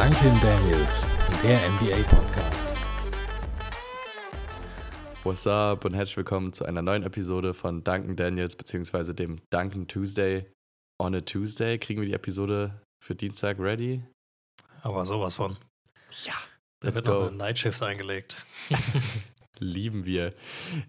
Duncan Daniels, der NBA Podcast. What's up und herzlich willkommen zu einer neuen Episode von Duncan Daniels beziehungsweise dem Duncan Tuesday on a Tuesday. Kriegen wir die Episode für Dienstag ready? Aber sowas von. Ja. Da Let's wird go. noch eine Nightshift eingelegt. Lieben wir.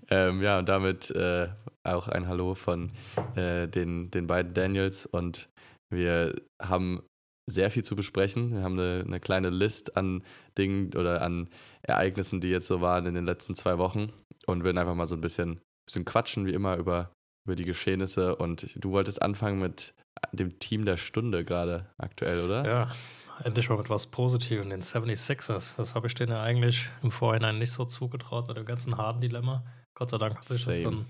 Ähm, ja, und damit äh, auch ein Hallo von äh, den, den beiden Daniels. Und wir haben sehr viel zu besprechen. Wir haben eine, eine kleine List an Dingen oder an Ereignissen, die jetzt so waren in den letzten zwei Wochen. Und werden einfach mal so ein bisschen, bisschen quatschen, wie immer, über, über die Geschehnisse. Und du wolltest anfangen mit dem Team der Stunde gerade aktuell, oder? Ja, endlich mal mit was Positivem, den 76ers. Das habe ich denen ja eigentlich im Vorhinein nicht so zugetraut mit dem ganzen harten Dilemma. Gott sei Dank hat sich das Same. dann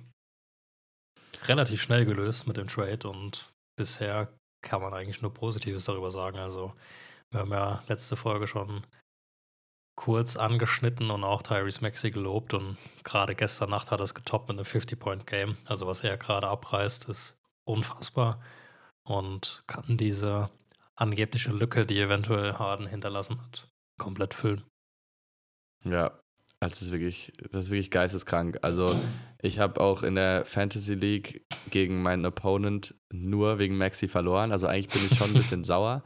relativ schnell gelöst mit dem Trade und bisher kann man eigentlich nur Positives darüber sagen. Also, wir haben ja letzte Folge schon kurz angeschnitten und auch Tyrese Maxey gelobt und gerade gestern Nacht hat er es getoppt mit einem 50-Point-Game. Also, was er gerade abreißt, ist unfassbar und kann diese angebliche Lücke, die eventuell Harden hinterlassen hat, komplett füllen. Ja, das ist wirklich, das ist wirklich geisteskrank. Also ich habe auch in der Fantasy League gegen meinen Opponent nur wegen Maxi verloren. Also eigentlich bin ich schon ein bisschen sauer.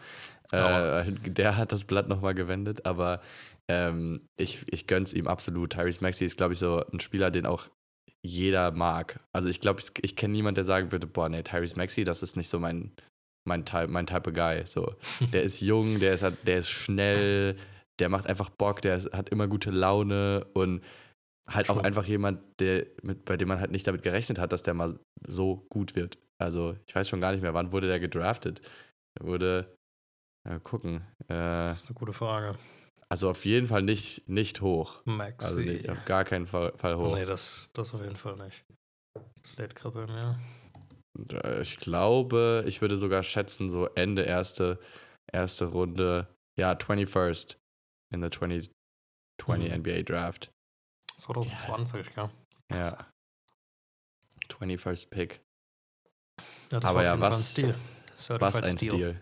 Äh, der hat das Blatt nochmal gewendet, aber ähm, ich, ich gönn's ihm absolut. Tyrese Maxi ist, glaube ich, so ein Spieler, den auch jeder mag. Also ich glaube, ich, ich kenne niemanden, der sagen würde, boah, nee, Tyrese Maxi, das ist nicht so mein, mein Type, mein Type of Guy. So, der ist jung, der ist, der ist schnell, der macht einfach Bock, der hat immer gute Laune und halt auch Schon. einfach jemand, der, mit, bei dem man halt nicht damit gerechnet hat, dass der mal so gut wird. Also ich weiß schon gar nicht mehr, wann wurde der gedraftet. Er wurde, ja, gucken. Äh, Das ist eine gute Frage. also auf jeden Fall nicht, nicht hoch. Maxi. Also nicht, auf gar keinen Fall, Fall hoch. nee, das, das auf jeden Fall nicht. Mir. Und, äh, Ich glaube, ich würde sogar schätzen, so Ende erste, erste Runde, ja, 21st in der 2020 Mhm. NBA Draft. 2020, ja. Ja. 21st Pick. ja das Aber war ja, was- ein Stil. Was Certified ein Steal. Stil.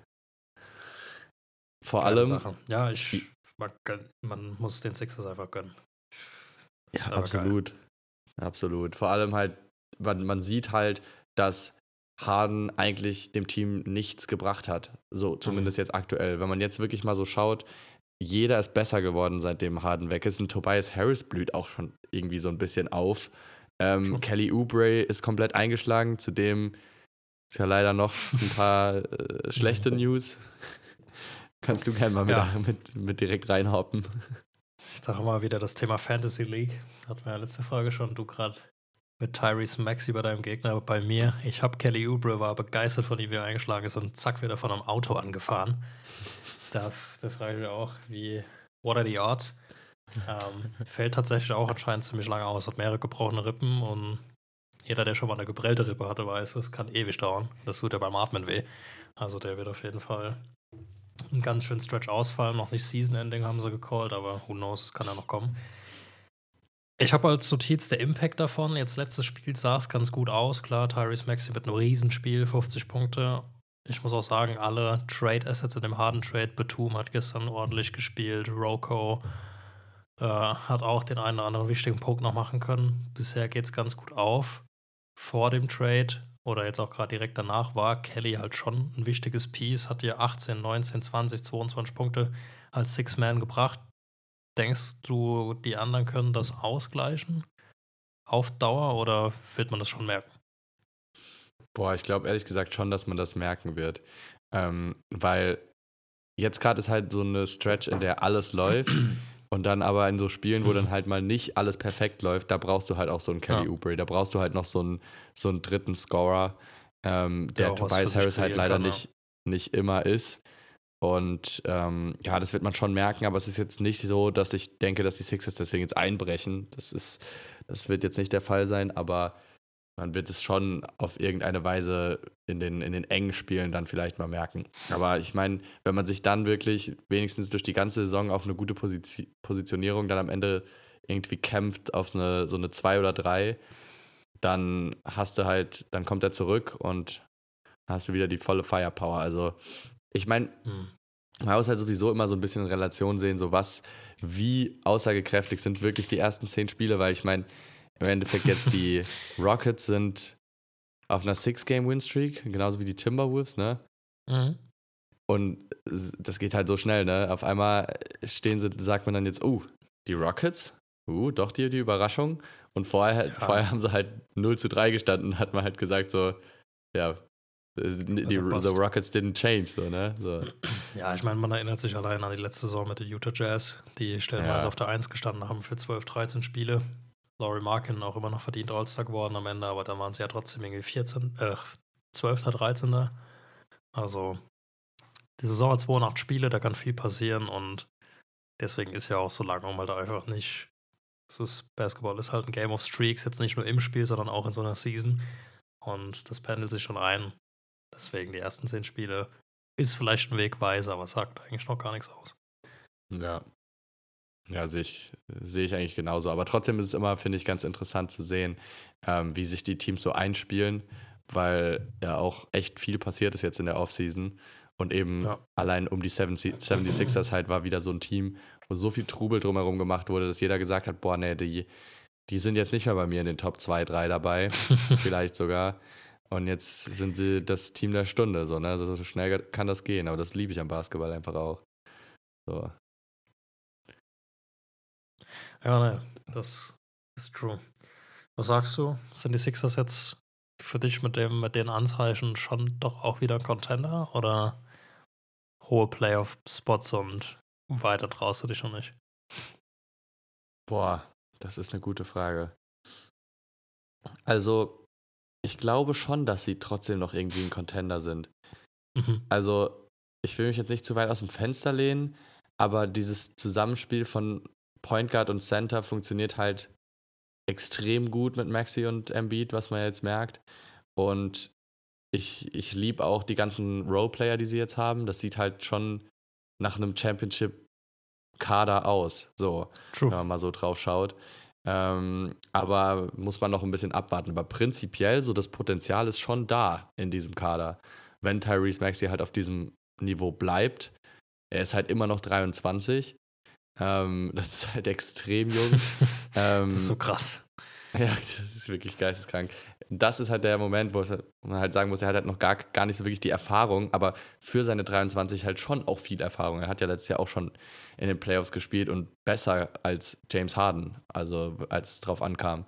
Vor Geile allem, Sache. Ja, ich, man, man muss den Sixers einfach gönnen. ja, absolut. Absolut. Vor allem halt, man, man sieht halt, dass Harden eigentlich dem Team nichts gebracht hat. So, zumindest jetzt aktuell. Wenn man jetzt wirklich mal so schaut, jeder ist besser geworden, seitdem Harden weg ist. Und Tobias Harris blüht auch schon irgendwie so ein bisschen auf. Ähm. Kelly Oubre ist komplett eingeschlagen. Zudem ist ja leider noch ein paar äh, schlechte News. Kannst du gerne mal mit, Ja. mit, mit direkt reinhoppen. Da haben wir wieder das Thema Fantasy League. Hatten wir ja letzte Folge schon. Du gerade mit Tyrese Maxi bei deinem Gegner, aber bei mir. Ich habe Kelly Oubre, war begeistert von ihm, wie er eingeschlagen ist und zack, wieder von einem Auto angefahren. Da, da frage ich mich auch, wie, what are the odds? Ähm, fällt tatsächlich auch anscheinend ziemlich lange aus, hat mehrere gebrochene Rippen und jeder, der schon mal eine geprellte Rippe hatte, weiß, es kann ewig dauern. Das tut ja beim Atmen weh. Also der wird auf jeden Fall einen ganz schönen Stretch ausfallen. Noch nicht Season Ending haben sie gecallt, aber who knows, es kann ja noch kommen. Ich habe als Notiz der Impact davon. Jetzt letztes Spiel sah es ganz gut aus. Klar, Tyrese Maxi mit einem Riesenspiel, 50 Punkte. Ich muss auch sagen, alle Trade Assets in dem harten Trade, Batum hat gestern ordentlich gespielt, Roko äh, hat auch den einen oder anderen wichtigen Punkt noch machen können. Bisher geht es ganz gut auf. Vor dem Trade oder jetzt auch gerade direkt danach war Kelly halt schon ein wichtiges Piece, hat hier 18, 19, 20, 22 Punkte als Six-Man gebracht. Denkst du, die anderen können das ausgleichen auf Dauer oder wird man das schon merken? Boah, ich glaube ehrlich gesagt schon, dass man das merken wird. Ähm, weil jetzt gerade ist halt so eine Stretch, in der alles läuft. Und dann aber in so Spielen, wo Mhm. dann halt mal nicht alles perfekt läuft, da brauchst du halt auch so einen Kelly Ja. Oubre, da brauchst du halt noch so einen, so einen dritten Scorer, ähm, Der der, Tobias Harris halt leider kann, nicht, nicht immer ist. Und ähm, ja, das wird man schon merken, aber es ist jetzt nicht so, dass ich denke, dass die Sixers deswegen jetzt einbrechen. Das ist, das wird jetzt nicht der Fall sein, aber man wird es schon auf irgendeine Weise in den, in den engen Spielen dann vielleicht mal merken. Aber ich meine, wenn man sich dann wirklich wenigstens durch die ganze Saison auf eine gute Position, Positionierung dann am Ende irgendwie kämpft auf so eine, so eine 2 oder 3, dann hast du halt, dann kommt er zurück und hast du wieder die volle Firepower. Also ich meine, Hm. man muss halt sowieso immer so ein bisschen in Relation sehen, so was, wie aussagekräftig sind wirklich die ersten zehn Spiele, weil ich meine, im Endeffekt jetzt die Rockets sind auf einer Six-Game-Win-Streak, genauso wie die Timberwolves, ne? Mhm. Und das geht halt so schnell, ne? Auf einmal stehen sie, sagt man dann jetzt, oh, die Rockets, uh, doch die, die Überraschung. Und vorher, Ja. vorher haben sie halt 0 zu 3 gestanden, hat man halt gesagt, so, ja, die, die the Rockets didn't change, so, ne? So. Ja, ich meine, man erinnert sich allein an die letzte Saison mit den Utah Jazz, die stellenweise Ja. auf der 1 gestanden haben für 12, 13 Spiele. Laurie Markin auch immer noch verdient All-Star geworden am Ende, aber da waren sie ja trotzdem irgendwie 14, äh, 12., 13. Also, die Saison hat 82 Spiele, da kann viel passieren und deswegen ist ja auch so lang, um halt einfach nicht. Es ist, Basketball ist halt ein Game of Streaks, jetzt nicht nur im Spiel, sondern auch in so einer Season. Und das pendelt sich schon ein. Deswegen die ersten 10 Spiele ist vielleicht ein Wegweiser, aber sagt eigentlich noch gar nichts aus. Ja. Ja, sehe ich, sehe ich eigentlich genauso. Aber trotzdem ist es immer, finde ich, ganz interessant zu sehen, ähm, wie sich die Teams so einspielen, weil ja auch echt viel passiert ist jetzt in der Offseason. Und eben Ja. allein um die 70 76ers halt war wieder so ein Team, wo so viel Trubel drumherum gemacht wurde, dass jeder gesagt hat, boah, nee, die, die sind jetzt nicht mehr bei mir in den Top 2, 3 dabei, vielleicht sogar. Und jetzt sind sie das Team der Stunde, so, ne? Also so schnell kann das gehen, aber das liebe ich am Basketball einfach auch. So. Ja, ne, das ist true. Was sagst du? Sind die Sixers jetzt für dich mit, dem, mit den Anzeichen schon doch auch wieder ein Contender oder hohe Playoff-Spots und weiter traust du dich noch nicht? Boah, das ist eine gute Frage. Also, ich glaube schon, dass sie trotzdem noch irgendwie ein Contender sind. Mhm. Also, ich will mich jetzt nicht zu weit aus dem Fenster lehnen, aber dieses Zusammenspiel von Point Guard und Center funktioniert halt extrem gut mit Maxi und Embiid, was man jetzt merkt. Und ich, ich liebe auch die ganzen Roleplayer, die sie jetzt haben. Das sieht halt schon nach einem Championship-Kader aus. So True. wenn man mal so drauf schaut. Ähm, aber muss man noch ein bisschen abwarten. Aber prinzipiell, so das Potenzial ist schon da in diesem Kader. Wenn Tyrese Maxey halt auf diesem Niveau bleibt, er ist halt immer noch 23. Ähm, das ist halt extrem jung. ähm, Das ist so krass. ja, das ist wirklich geisteskrank. Das ist halt der Moment, wo, halt- wo man halt sagen muss, er hat halt noch gar, gar nicht so wirklich die Erfahrung, aber für seine 23 halt schon auch viel Erfahrung. Er hat ja letztes Jahr auch schon in den Playoffs gespielt und besser als James Harden, also als es drauf ankam.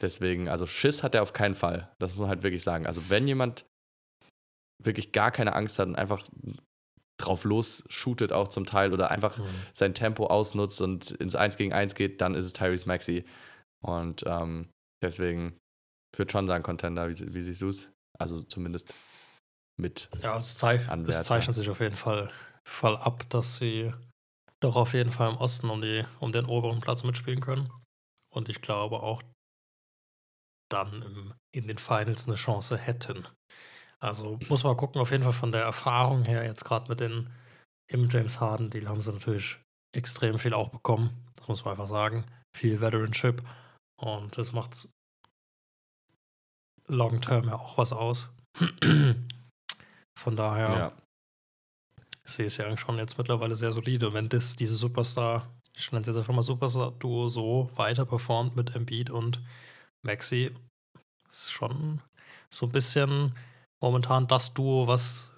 Deswegen, also Schiss hat er auf keinen Fall. Das muss man halt wirklich sagen. Also wenn jemand wirklich gar keine Angst hat und einfach drauf los shootet auch zum Teil oder einfach Mhm. sein Tempo ausnutzt und ins 1 gegen 1 geht, dann ist es Tyrese Maxey. Und ähm, deswegen würde schon sagen Contender, wie, wie siehst du es? Also zumindest mit. Ja, es, zei Anwärter. es zeichnet sich auf jeden Fall, Fall ab, dass sie doch auf jeden Fall im Osten um, die, um den oberen Platz mitspielen können. Und ich glaube auch dann im, in den Finals eine Chance hätten. Also muss man gucken, auf jeden Fall von der Erfahrung her, jetzt gerade mit den im James Harden Deal haben sie natürlich extrem viel auch bekommen. Das muss man einfach sagen. Viel Veteranship. Und das macht long term ja auch was aus. Von daher Ja. sehe ich es ja eigentlich schon jetzt mittlerweile sehr solide. Und wenn das, diese Superstar, ich nenne es jetzt einfach mal Superstar-Duo so weiter performt mit Embiid und Maxi, ist schon so ein bisschen momentan das Duo, was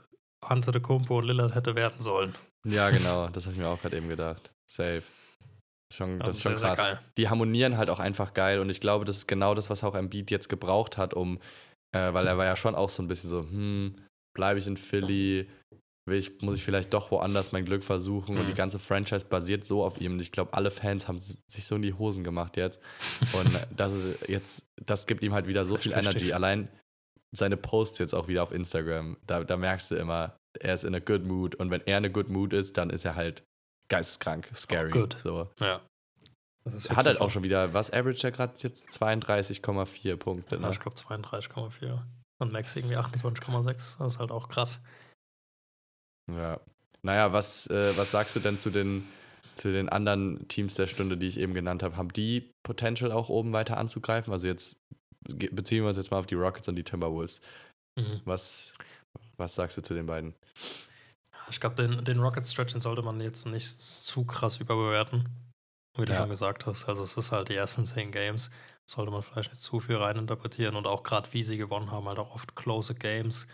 Antetokounmpo und Lillard hätte werden sollen. ja, genau, das habe ich mir auch gerade eben gedacht. Safe. Schon, das Also ist schon sehr, sehr krass. geil. Die harmonieren halt auch einfach geil und ich glaube, das ist genau das, was auch Embiid jetzt gebraucht hat, um, äh, weil er war ja schon auch so ein bisschen so, hm, bleibe ich in Philly, will ich, muss ich vielleicht doch woanders mein Glück versuchen und Mhm. die ganze Franchise basiert so auf ihm und ich glaube, alle Fans haben sich so in die Hosen gemacht jetzt und das ist jetzt, das gibt ihm halt wieder so viel Energy. Allein seine Posts jetzt auch wieder auf Instagram, da, da merkst du immer, er ist in a good mood und wenn er in a good mood ist, dann ist er halt geisteskrank, scary. good. So. Ja. Das ist Er hat halt auch schon wieder, was average er gerade jetzt? 32,4 Punkte. Ja, Ne? ich glaube 32,4. Und Max irgendwie 28,6. Das ist halt auch krass. Ja. Naja, was, äh, was sagst du denn zu den, zu den anderen Teams der Stunde, die ich eben genannt habe? Haben die Potential auch oben weiter anzugreifen? Also jetzt beziehen wir uns jetzt mal auf die Rockets und die Timberwolves. Mhm. Was, was sagst du zu den beiden? Ich glaube, den, den Rocket Stretch den sollte man jetzt nicht zu krass überbewerten. Wie du Ja. schon gesagt hast. Also es ist halt die ersten zehn Games. Sollte man vielleicht nicht zu viel reininterpretieren und auch gerade wie sie gewonnen haben, halt auch oft close Games.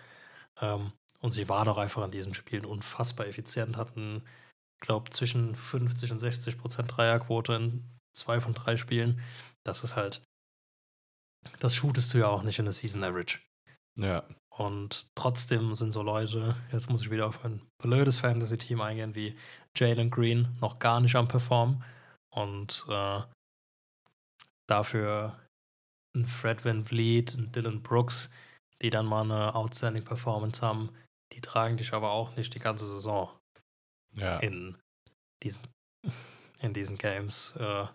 Ähm, und sie waren auch einfach an diesen Spielen unfassbar effizient, hatten, glaube zwischen 50 und 60 Prozent Dreierquote in zwei von drei Spielen. Das ist halt, das shootest du ja auch nicht in der Season Average. Ja. Und trotzdem sind so Leute, jetzt muss ich wieder auf ein blödes Fantasy-Team eingehen, wie Jalen Green, noch gar nicht am Performen. Und äh, dafür ein Fred Van Vliet, ein Dylan Brooks, die dann mal eine outstanding Performance haben, die tragen dich aber auch nicht die ganze Saison Ja. in diesen, in diesen Games äh,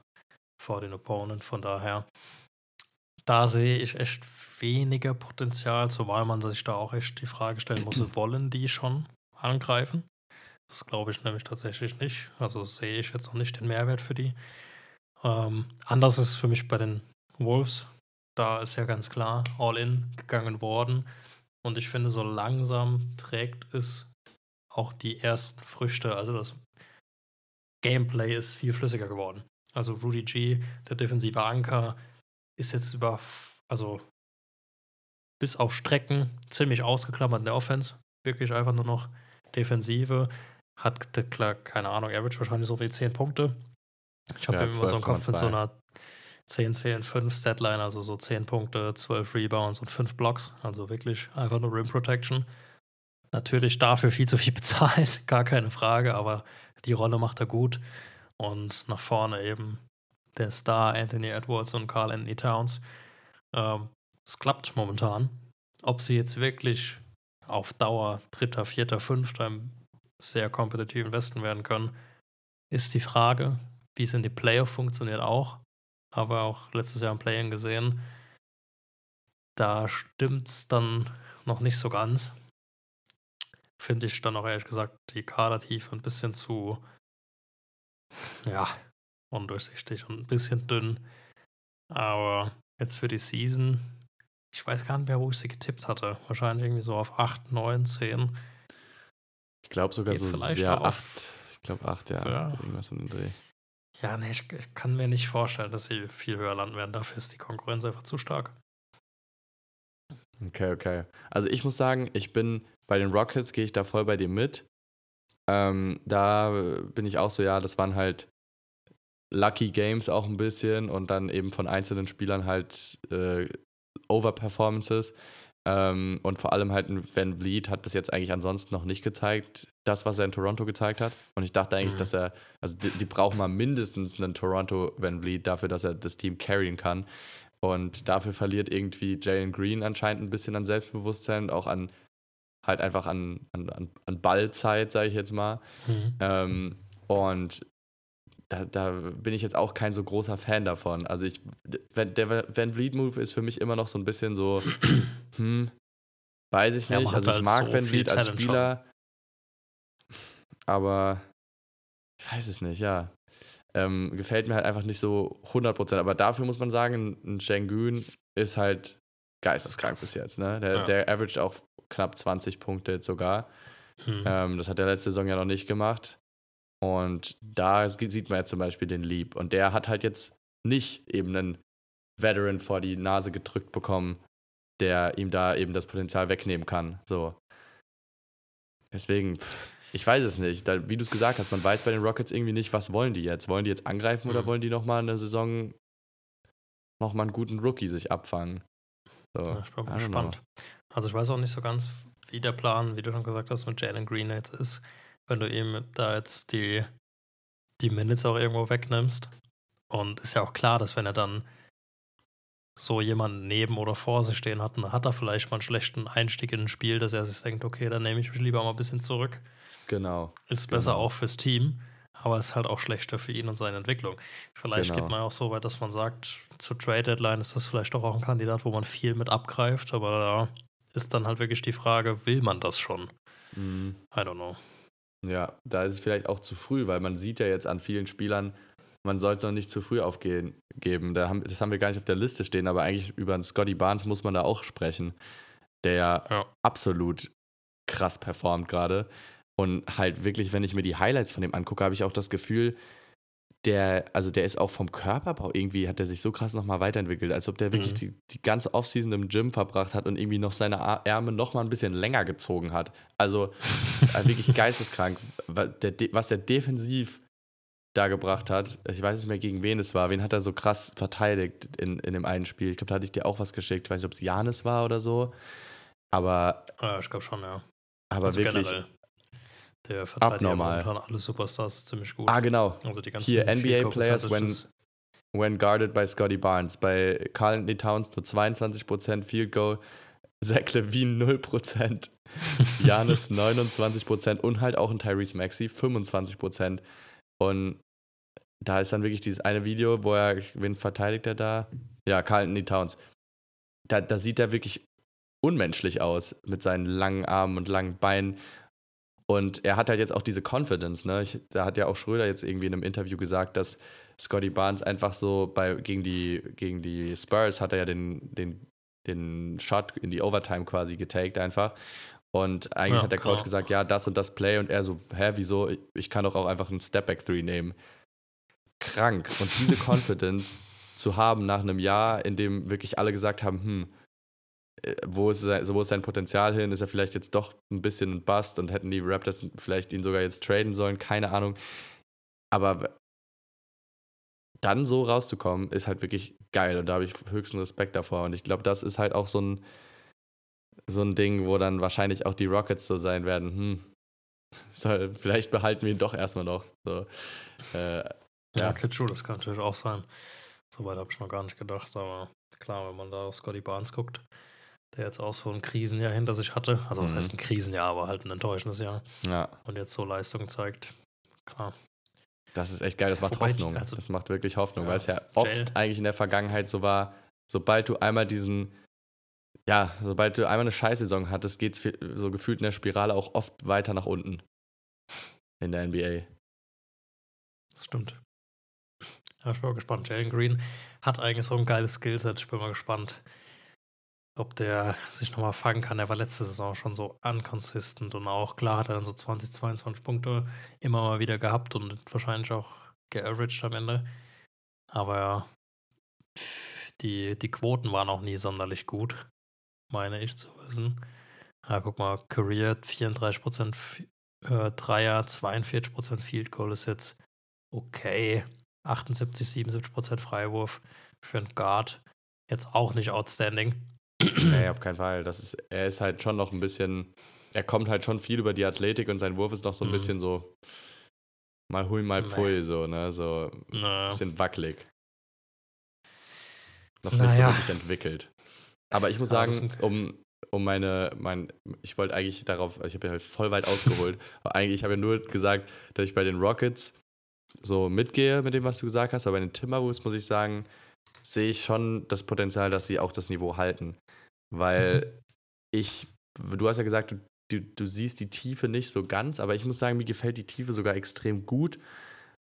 vor den Opponent. Von daher, da sehe ich echt weniger Potenzial, zumal man sich da auch echt die Frage stellen muss, wollen die schon angreifen? Das glaube ich nämlich tatsächlich nicht. Also sehe ich jetzt noch nicht den Mehrwert für die. Ähm, anders ist für mich bei den Wolves. Da ist ja ganz klar All-In gegangen worden. Und ich finde, so langsam trägt es auch die ersten Früchte. Also das Gameplay ist viel flüssiger geworden. Also Rudy G, der defensive Anker, ist jetzt über, also bis auf Strecken ziemlich ausgeklammert in der Offense. Wirklich einfach nur noch Defensive. Hat, klar, keine Ahnung, Average wahrscheinlich so um die 10 Punkte. Ich habe Ja, immer so einen Kopf mit so 12,2. einer 10, 10, 5 Statline, also so 10 Punkte, 12 Rebounds und 5 Blocks. Also wirklich einfach nur Rim Protection. Natürlich dafür viel zu viel bezahlt, gar keine Frage, aber die Rolle macht er gut. Und nach vorne eben der Star Anthony Edwards und Carl Anthony Towns. Ähm, es klappt momentan. Ob sie jetzt wirklich auf Dauer Dritter, Vierter, Fünfter im sehr kompetitiven Westen werden können, ist die Frage. Wie es in die Playoff funktioniert auch. Aber auch letztes Jahr im Play-In gesehen. Da stimmt es dann noch nicht so ganz. Finde ich dann auch ehrlich gesagt die Kadertiefe ein bisschen zu, ja, undurchsichtig und ein bisschen dünn. Aber jetzt für die Season, ich weiß gar nicht mehr, wo ich sie getippt hatte. Wahrscheinlich irgendwie so auf 8, 9, 10. Ich glaube sogar Geht so sehr auch acht. auf- Ich glaube acht, ja. Ja. Irgendwas um den Dreh. Ja, nee, ich, ich kann mir nicht vorstellen, dass sie viel höher landen werden. Dafür ist die Konkurrenz einfach zu stark. Okay, okay. Also ich muss sagen, ich bin bei den Rockets, gehe ich da voll bei dir mit. Ähm, da bin ich auch so, ja, das waren halt Lucky Games auch ein bisschen und dann eben von einzelnen Spielern halt äh, Overperformances. Ähm, und vor allem halt ein Van Vliet hat bis jetzt eigentlich ansonsten noch nicht gezeigt, das, was er in Toronto gezeigt hat. Und ich dachte eigentlich, Mhm. dass er, also die, die brauchen mal mindestens einen Toronto Van Vliet dafür, dass er das Team carryen kann. Und dafür verliert irgendwie Jalen Green anscheinend ein bisschen an Selbstbewusstsein und auch an halt einfach an, an, an, Ballzeit, sage ich jetzt mal. Mhm. Ähm, und da, da bin ich jetzt auch kein so großer Fan davon. Also ich, wenn der Van Vliet Move ist für mich immer noch so ein bisschen so, hm, weiß ich Ja, nicht. hat Also ich halt mag so Van Vliet als Talent schon. Spieler, aber ich weiß es nicht, ja. Ähm, gefällt mir halt einfach nicht so 100%. Aber dafür muss man sagen, ein Shengun ist halt geisteskrank bis jetzt. Ne? Der, Ja. der averaged auch knapp 20 Punkte jetzt sogar. Mhm. Ähm, das hat er letzte Saison ja noch nicht gemacht. Und da sieht man jetzt zum Beispiel den Lieb. Und der hat halt jetzt nicht eben einen Veteran vor die Nase gedrückt bekommen, der ihm da eben das Potenzial wegnehmen kann. So. Deswegen, ich weiß es nicht. Da, wie du es gesagt hast, man weiß bei den Rockets irgendwie nicht, was wollen die jetzt? Wollen die jetzt angreifen oder Mhm. wollen die nochmal eine Saison nochmal einen guten Rookie sich abfangen? So, Ja, ich bin gespannt. Also ich weiß auch nicht so ganz, wie der Plan, wie du schon gesagt hast, mit Jalen Green jetzt ist, wenn du ihm da jetzt die, die Minutes auch irgendwo wegnimmst. Und ist ja auch klar, dass wenn er dann so jemanden neben oder vor sich stehen hat, dann hat er vielleicht mal einen schlechten Einstieg in ein Spiel, dass er sich denkt, okay, dann nehme ich mich lieber mal ein bisschen zurück. Genau. Ist besser Genau. auch fürs Team, aber ist halt auch schlechter für ihn und seine Entwicklung. Vielleicht Genau. geht man auch so weit, dass man sagt, zur Trade Deadline ist das vielleicht doch auch ein Kandidat, wo man viel mit abgreift, aber da ist dann halt wirklich die Frage, will man das schon? Mhm. I don't know. Ja, da ist es vielleicht auch zu früh, weil man sieht ja jetzt an vielen Spielern, man sollte noch nicht zu früh aufgeben. Da haben, das haben wir gar nicht auf der Liste stehen, aber eigentlich über einen Scotty Barnes muss man da auch sprechen, der Ja. absolut krass performt gerade. Und halt wirklich, wenn ich mir die Highlights von dem angucke, habe ich auch das Gefühl, der, also der ist auch vom Körperbau irgendwie, hat er sich so krass nochmal weiterentwickelt, als ob der wirklich Mhm. die, die ganze Offseason im Gym verbracht hat und irgendwie noch seine Ärmel nochmal ein bisschen länger gezogen hat. Also äh, wirklich geisteskrank, was der defensiv da gebracht hat. Ich weiß nicht mehr, gegen wen es war. Wen hat er so krass verteidigt in, in dem einen Spiel? Ich glaube, da hatte ich dir auch was geschickt. Ich weiß nicht, ob es Janis war oder so. Aber, Ja, ich glaube schon, ja. aber also wirklich. generell. Der verteidigt abnormal. momentan alle Superstars ziemlich gut. Ah, genau. also die ganzen Hier, NBA Players Percentages. when guarded by Scotty Barnes. Bei Carl Anthony Towns nur 22% Field Goal, Zach Levine 0%, Janis 29% und halt auch ein Tyrese Maxey 25%. Und da ist dann wirklich dieses eine Video, wo er, wen verteidigt er da? Ja, Carl Anthony Towns. Da, da sieht er wirklich unmenschlich aus mit seinen langen Armen und langen Beinen. Und er hat halt jetzt auch diese Confidence, ne? Ich, da hat ja auch Schröder jetzt irgendwie in einem Interview gesagt, dass Scotty Barnes einfach so bei, gegen, die, gegen die Spurs hat er ja den, den, den Shot in die Overtime quasi getaked einfach. Und eigentlich Ja, hat der Coach klar. gesagt, ja, das und das Play und er so, hä, wieso? Ich, kann doch auch einfach einen Stepback 3 nehmen. Krank. Und diese Confidence zu haben nach einem Jahr, in dem wirklich alle gesagt haben, hm, wo ist, sein, wo ist sein Potenzial hin? Ist er vielleicht jetzt doch ein bisschen ein Bust und hätten die Raptors vielleicht ihn sogar jetzt traden sollen? Keine Ahnung. Aber dann so rauszukommen, ist halt wirklich geil und da habe ich höchsten Respekt davor. Und ich glaube, das ist halt auch so ein, so ein Ding, wo dann wahrscheinlich auch die Rockets so sein werden, hm, soll, vielleicht behalten wir ihn doch erstmal noch. So, äh, Ja, okay, true, das kann natürlich auch sein. Soweit habe ich noch gar nicht gedacht, aber klar, wenn man da auf Scotty Barnes guckt, der jetzt auch so ein Krisenjahr hinter sich hatte, also was Mhm. heißt ein Krisenjahr, aber halt ein enttäuschendes Jahr ja, und jetzt so Leistung zeigt, klar. das ist echt geil. Das macht Wobei, Hoffnung. also- das macht wirklich Hoffnung, Ja, weil es ja oft Jay- eigentlich in der Vergangenheit so war, sobald du einmal diesen, ja, sobald du einmal eine Scheißsaison hattest, geht es so gefühlt in der Spirale auch oft weiter nach unten in der NBA. Das stimmt. Ja, ich bin mal gespannt. Jalen Green hat eigentlich so ein geiles Skillset. Ich bin mal gespannt, ob der sich nochmal fangen kann. Er war letzte Saison schon so unconsistent und auch klar hat er dann so 20, 22 Punkte immer mal wieder gehabt und wahrscheinlich auch geaveraged am Ende. Aber ja, die, die Quoten waren auch nie sonderlich gut, meine ich zu wissen. Ja, guck mal, Career 34% F- äh, Dreier, 42% Field Goal ist jetzt okay. 78, 77% Freiwurf für einen Guard. Jetzt auch nicht outstanding. Nee, auf keinen Fall. Das ist, er ist halt schon noch ein bisschen, er kommt halt schon viel über die Athletik und sein Wurf ist noch so ein Mhm. bisschen so mal hui, mal pfui, so, ne? So ein Naja. bisschen wackelig. Noch nicht Naja. so wirklich entwickelt. Aber ich muss sagen, um, um meine, mein, ich wollte eigentlich darauf, ich habe ja halt voll weit ausgeholt, aber eigentlich, ich habe ja nur gesagt, dass ich bei den Rockets so mitgehe mit dem, was du gesagt hast, aber bei den Timberwolves muss ich sagen, sehe ich schon das Potenzial, dass sie auch das Niveau halten. Weil ich, du hast ja gesagt, du, du, du siehst die Tiefe nicht so ganz, aber ich muss sagen, mir gefällt die Tiefe sogar extrem gut,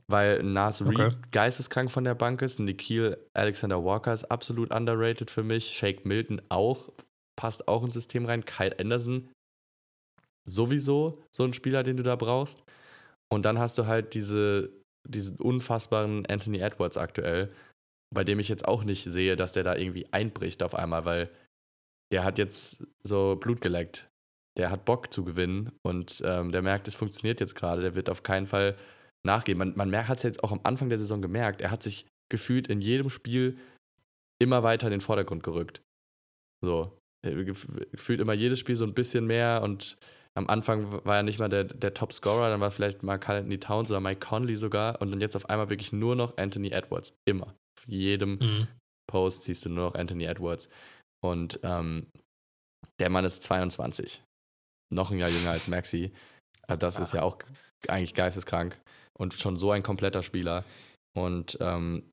weil Nas Okay. Reed geisteskrank von der Bank ist, Nikhil Alexander Walker ist absolut underrated für mich, Shake Milton auch, passt auch ins System rein, Kyle Anderson sowieso so ein Spieler, den du da brauchst. Und dann hast du halt diese, diesen unfassbaren Anthony Edwards aktuell, bei dem ich jetzt auch nicht sehe, dass der da irgendwie einbricht auf einmal, weil der hat jetzt so Blut geleckt. Der hat Bock zu gewinnen und ähm, der merkt, es funktioniert jetzt gerade. Der wird auf keinen Fall nachgeben. Man, man hat es jetzt auch am Anfang der Saison gemerkt. Er hat sich gefühlt in jedem Spiel immer weiter in den Vordergrund gerückt. So. Er gef- Gefühlt immer jedes Spiel so ein bisschen mehr und am Anfang war er nicht mal der, der Top-Scorer, dann war vielleicht mal Carl Anthony Towns oder Mike Conley sogar und dann jetzt auf einmal wirklich nur noch Anthony Edwards. Immer. Auf jedem Mhm. Post siehst du nur noch Anthony Edwards. Und ähm, der Mann ist 22. Noch ein Jahr jünger als Maxi. Also das ist ja auch eigentlich geisteskrank. Und schon so ein kompletter Spieler. Und ähm,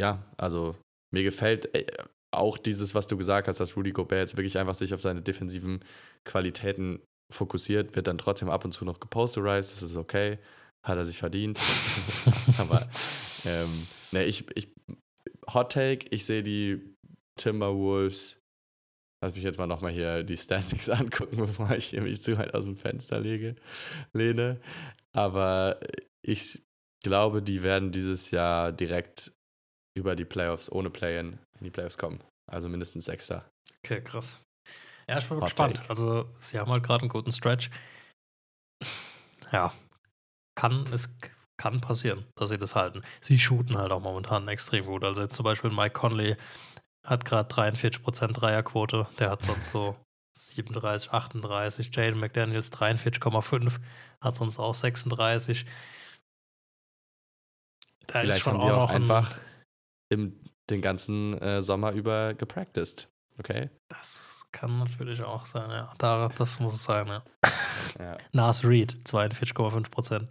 ja, also mir gefällt äh, auch dieses, was du gesagt hast, dass Rudy Gobert jetzt wirklich einfach sich auf seine defensiven Qualitäten fokussiert, wird dann trotzdem ab und zu noch geposterized, das ist okay, hat er sich verdient. Aber ähm, ne, ich, ich, Hot Take, ich sehe die Timberwolves lass mich jetzt mal nochmal hier die Standings angucken, bevor ich hier mich zu weit aus dem Fenster lege, lehne. Aber ich glaube, die werden dieses Jahr direkt über die Playoffs ohne Play-In in die Playoffs kommen. Also mindestens Sechster. Okay, krass. Ja, ich bin Hot gespannt. take. Also, sie haben halt gerade einen guten Stretch. Ja, kann, es kann passieren, dass sie das halten. Sie shooten halt auch momentan extrem gut. Also, jetzt zum Beispiel Mike Conley hat gerade 43% Dreierquote. Der hat sonst so 37, 38. Jaden McDaniels 43,5. Hat sonst auch 36. Da ist Vielleicht schon haben auch noch ein- einfach im, den ganzen äh, Sommer über gepracticed. Okay? Das kann natürlich auch sein, ja. Da, das muss es sein, ja. Ja. Nas Reed, 42,5%. Der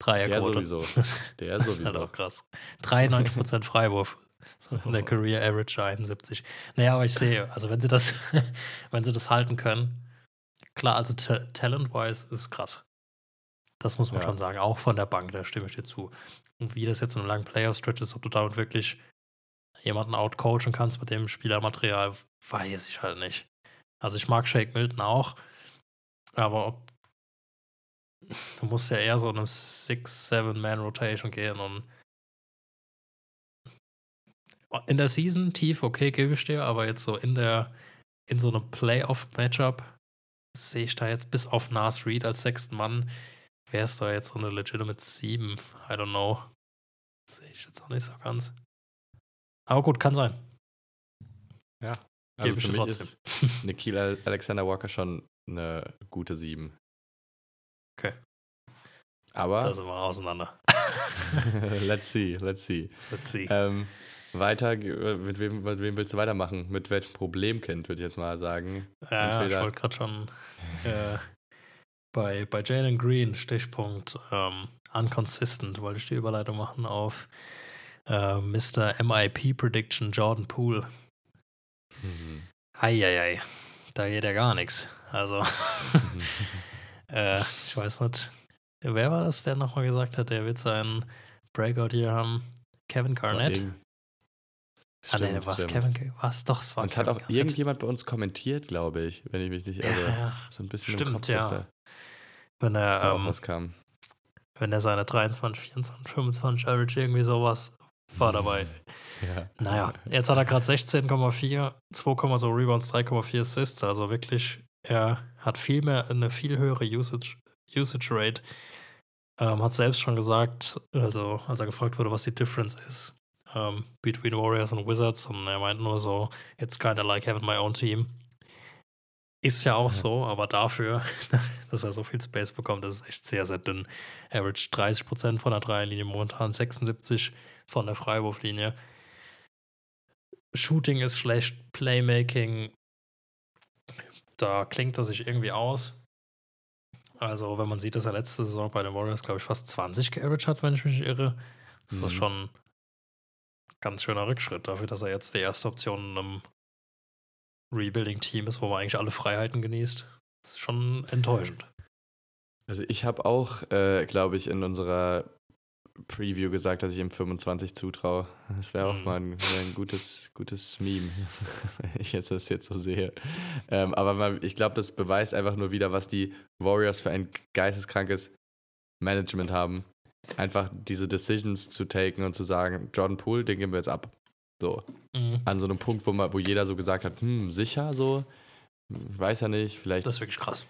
Dreierquote. sowieso. Das Der ist halt sowieso. auch krass. 93% Freiwurf. So in der Career Average 71. Naja, aber ich sehe, also wenn sie das, wenn sie das halten können, klar, also ta- talent-wise ist krass. Das muss man Ja. schon sagen. Auch von der Bank, da stimme ich dir zu. Und wie das jetzt in einem langen Playoff-Stretch ist, ob du damit wirklich jemanden outcoachen kannst mit dem Spielermaterial, weiß ich halt nicht. Also ich mag Shake Milton auch, aber ob du musst ja eher so in einem 6-7-Man-Rotation gehen und in der Season tief, okay, gebe ich dir, aber jetzt so in der, in so einem Playoff-Matchup sehe ich da jetzt bis auf Nas Reed als sechsten Mann, wäre es da jetzt so eine legitimate 7. I don't know. Sehe ich jetzt auch nicht so ganz. Aber gut, kann sein. Ja. Gebe Also ich für dir mich ist Nikhil Alexander Walker schon eine gute 7. Okay. Da Aber sind wir auseinander. let's see, let's see. Let's see. Ähm, weiter, äh, mit wem, mit wem willst du weitermachen? Mit welchem Problemkind, würde ich jetzt mal sagen. Ja, ich entweder- wollte gerade schon äh, bei, bei Jalen Green, Stichpunkt ähm, Unconsistent, wollte ich die Überleitung machen auf äh, Mr. MIP Prediction Jordan Poole. Mhm. Heieiei, da geht ja gar nichts. Also, äh, ich weiß nicht, wer war das, der nochmal gesagt hat, der wird seinen Breakout hier haben? Kevin Garnett? Irgend- ah, nee, Stimmt, was stimmt. Kevin? Was? Doch, es war Und es hat auch Garnett. irgendjemand bei uns kommentiert, glaube ich, wenn ich mich nicht irre. Ja, ja. So ein bisschen Stimmt, im Kopf, ja. da, Wenn er, ähm, was kam. wenn er seine 23, 24, 25 Average irgendwie sowas war dabei. Ja. Naja, jetzt hat er gerade 16,4, 2, so Rebounds, 3,4 Assists. Also wirklich, er hat viel mehr, eine viel höhere Usage, Usage Rate. Ähm, hat selbst schon gesagt, also als er gefragt wurde, was die Difference ist ähm, between Warriors und Wizards. Und er meint nur so, it's kind of like having my own team. Ist ja auch Ja. so, aber dafür, dass er so viel Space bekommt, das ist echt sehr, sehr dünn. Average 30% von der Dreierlinie, momentan 76% von der Freiwurflinie. Shooting ist schlecht, Playmaking, da klingt er sich irgendwie aus. Also, wenn man sieht, dass er letzte Saison bei den Warriors, glaube ich, fast 20 geaveraged hat, wenn ich mich nicht irre, ist das Mhm. schon ein ganz schöner Rückschritt dafür, dass er jetzt die erste Option in einem Rebuilding-Team ist, wo man eigentlich alle Freiheiten genießt. Das ist schon enttäuschend. Also ich habe auch, äh, glaube ich, in unserer Preview gesagt, dass ich ihm 25 zutraue. Das wäre auch Mhm. mal ein, ein gutes, gutes Meme, wenn ich jetzt das jetzt so sehe. Ähm, aber mal, ich glaube, das beweist einfach nur wieder, was die Warriors für ein geisteskrankes Management haben. Einfach diese Decisions zu taken und zu sagen, Jordan Poole, den geben wir jetzt ab. So, Mhm. an so einem Punkt, wo, man, wo jeder so gesagt hat, hm, sicher so, Hm, weiß ja nicht, vielleicht Das ist wirklich krass.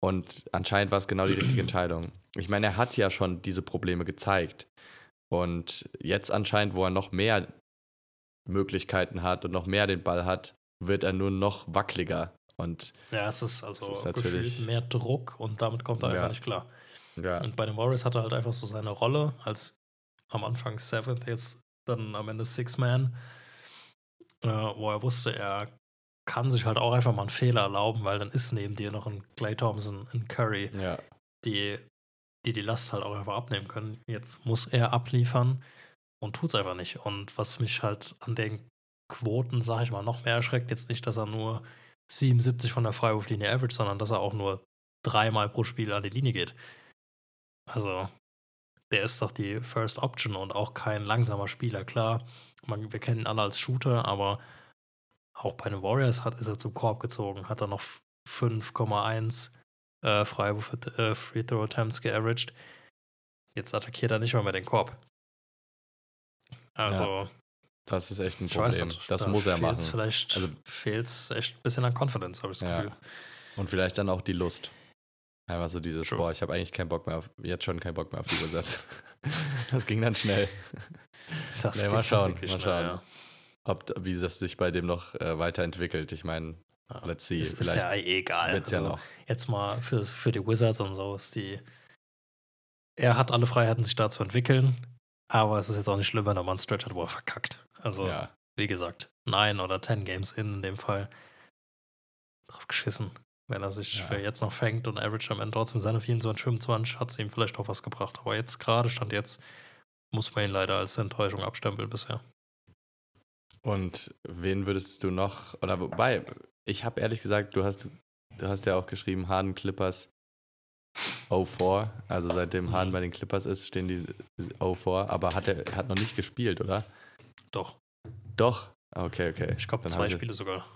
und anscheinend war es genau die richtige Entscheidung. Ich meine, er hat ja schon diese Probleme gezeigt. Und jetzt anscheinend, wo er noch mehr Möglichkeiten hat und noch mehr den Ball hat, wird er nur noch wackeliger. Und Ja, es ist also Das ist natürlich- mehr Druck und damit kommt er Ja. einfach nicht klar. Ja, Und bei den Warriors hat er halt einfach so seine Rolle als am Anfang Seventh, jetzt dann am Ende Six Man, äh, wo er wusste, er kann sich halt auch einfach mal einen Fehler erlauben, weil dann ist neben dir noch ein Clay Thompson, ein Curry, ja, die, die die Last halt auch einfach abnehmen können. Jetzt muss er abliefern und tut es einfach nicht. Und was mich halt an den Quoten, sag ich mal, noch mehr erschreckt, jetzt nicht, dass er nur 77 von der Freiwurflinie average, sondern dass er auch nur dreimal pro Spiel an die Linie geht. Also, der ist doch die First Option und auch kein langsamer Spieler. Klar, man, wir kennen ihn alle als Shooter, aber auch bei den Warriors hat, ist er zum Korb gezogen, hat er noch 5,1 äh, Freiwurf äh, Free Throw Attempts geaveraged. Jetzt attackiert er nicht mal mehr den Korb. Also, Ja, Das ist echt ein Problem. nicht, das da muss er machen. Vielleicht Also- fehlt es echt ein bisschen an Confidence, habe ich das Ja. Gefühl. Und vielleicht dann auch die Lust. Einfach so dieses, True. boah, ich habe eigentlich keinen Bock mehr auf, jetzt schon keinen Bock mehr auf die Übersetz. das ging dann schnell. Das Nee, mal schauen, mal schnell, schauen. Ob, wie das sich bei dem noch äh, weiterentwickelt. Ich meine, Ja. let's see. Ist Vielleicht ja eh egal. wird's ja Also, noch. Jetzt mal für, für die Wizards und so ist die. Er hat alle Freiheiten, sich da zu entwickeln, aber es ist jetzt auch nicht schlimm, wenn er mal einen Stretch hat, wo er verkackt. Also, Ja, wie gesagt, neun oder ten Games in, in dem Fall. Drauf geschissen. Wenn er sich Ja. für jetzt noch fängt und Average am Ende trotzdem seine 24, 25, hat es ihm vielleicht auch was gebracht. Aber jetzt gerade, stand jetzt, muss man ihn leider als Enttäuschung abstempeln bisher. Und wen würdest du noch, oder wobei, ich habe ehrlich gesagt, du hast, du hast ja auch geschrieben, Harden Clippers 04. Also seitdem Harden bei den Clippers ist, stehen die 04. Aber hat er hat noch nicht gespielt, oder? Doch, Doch. Okay, okay. ich glaube, zwei Spiele sogar.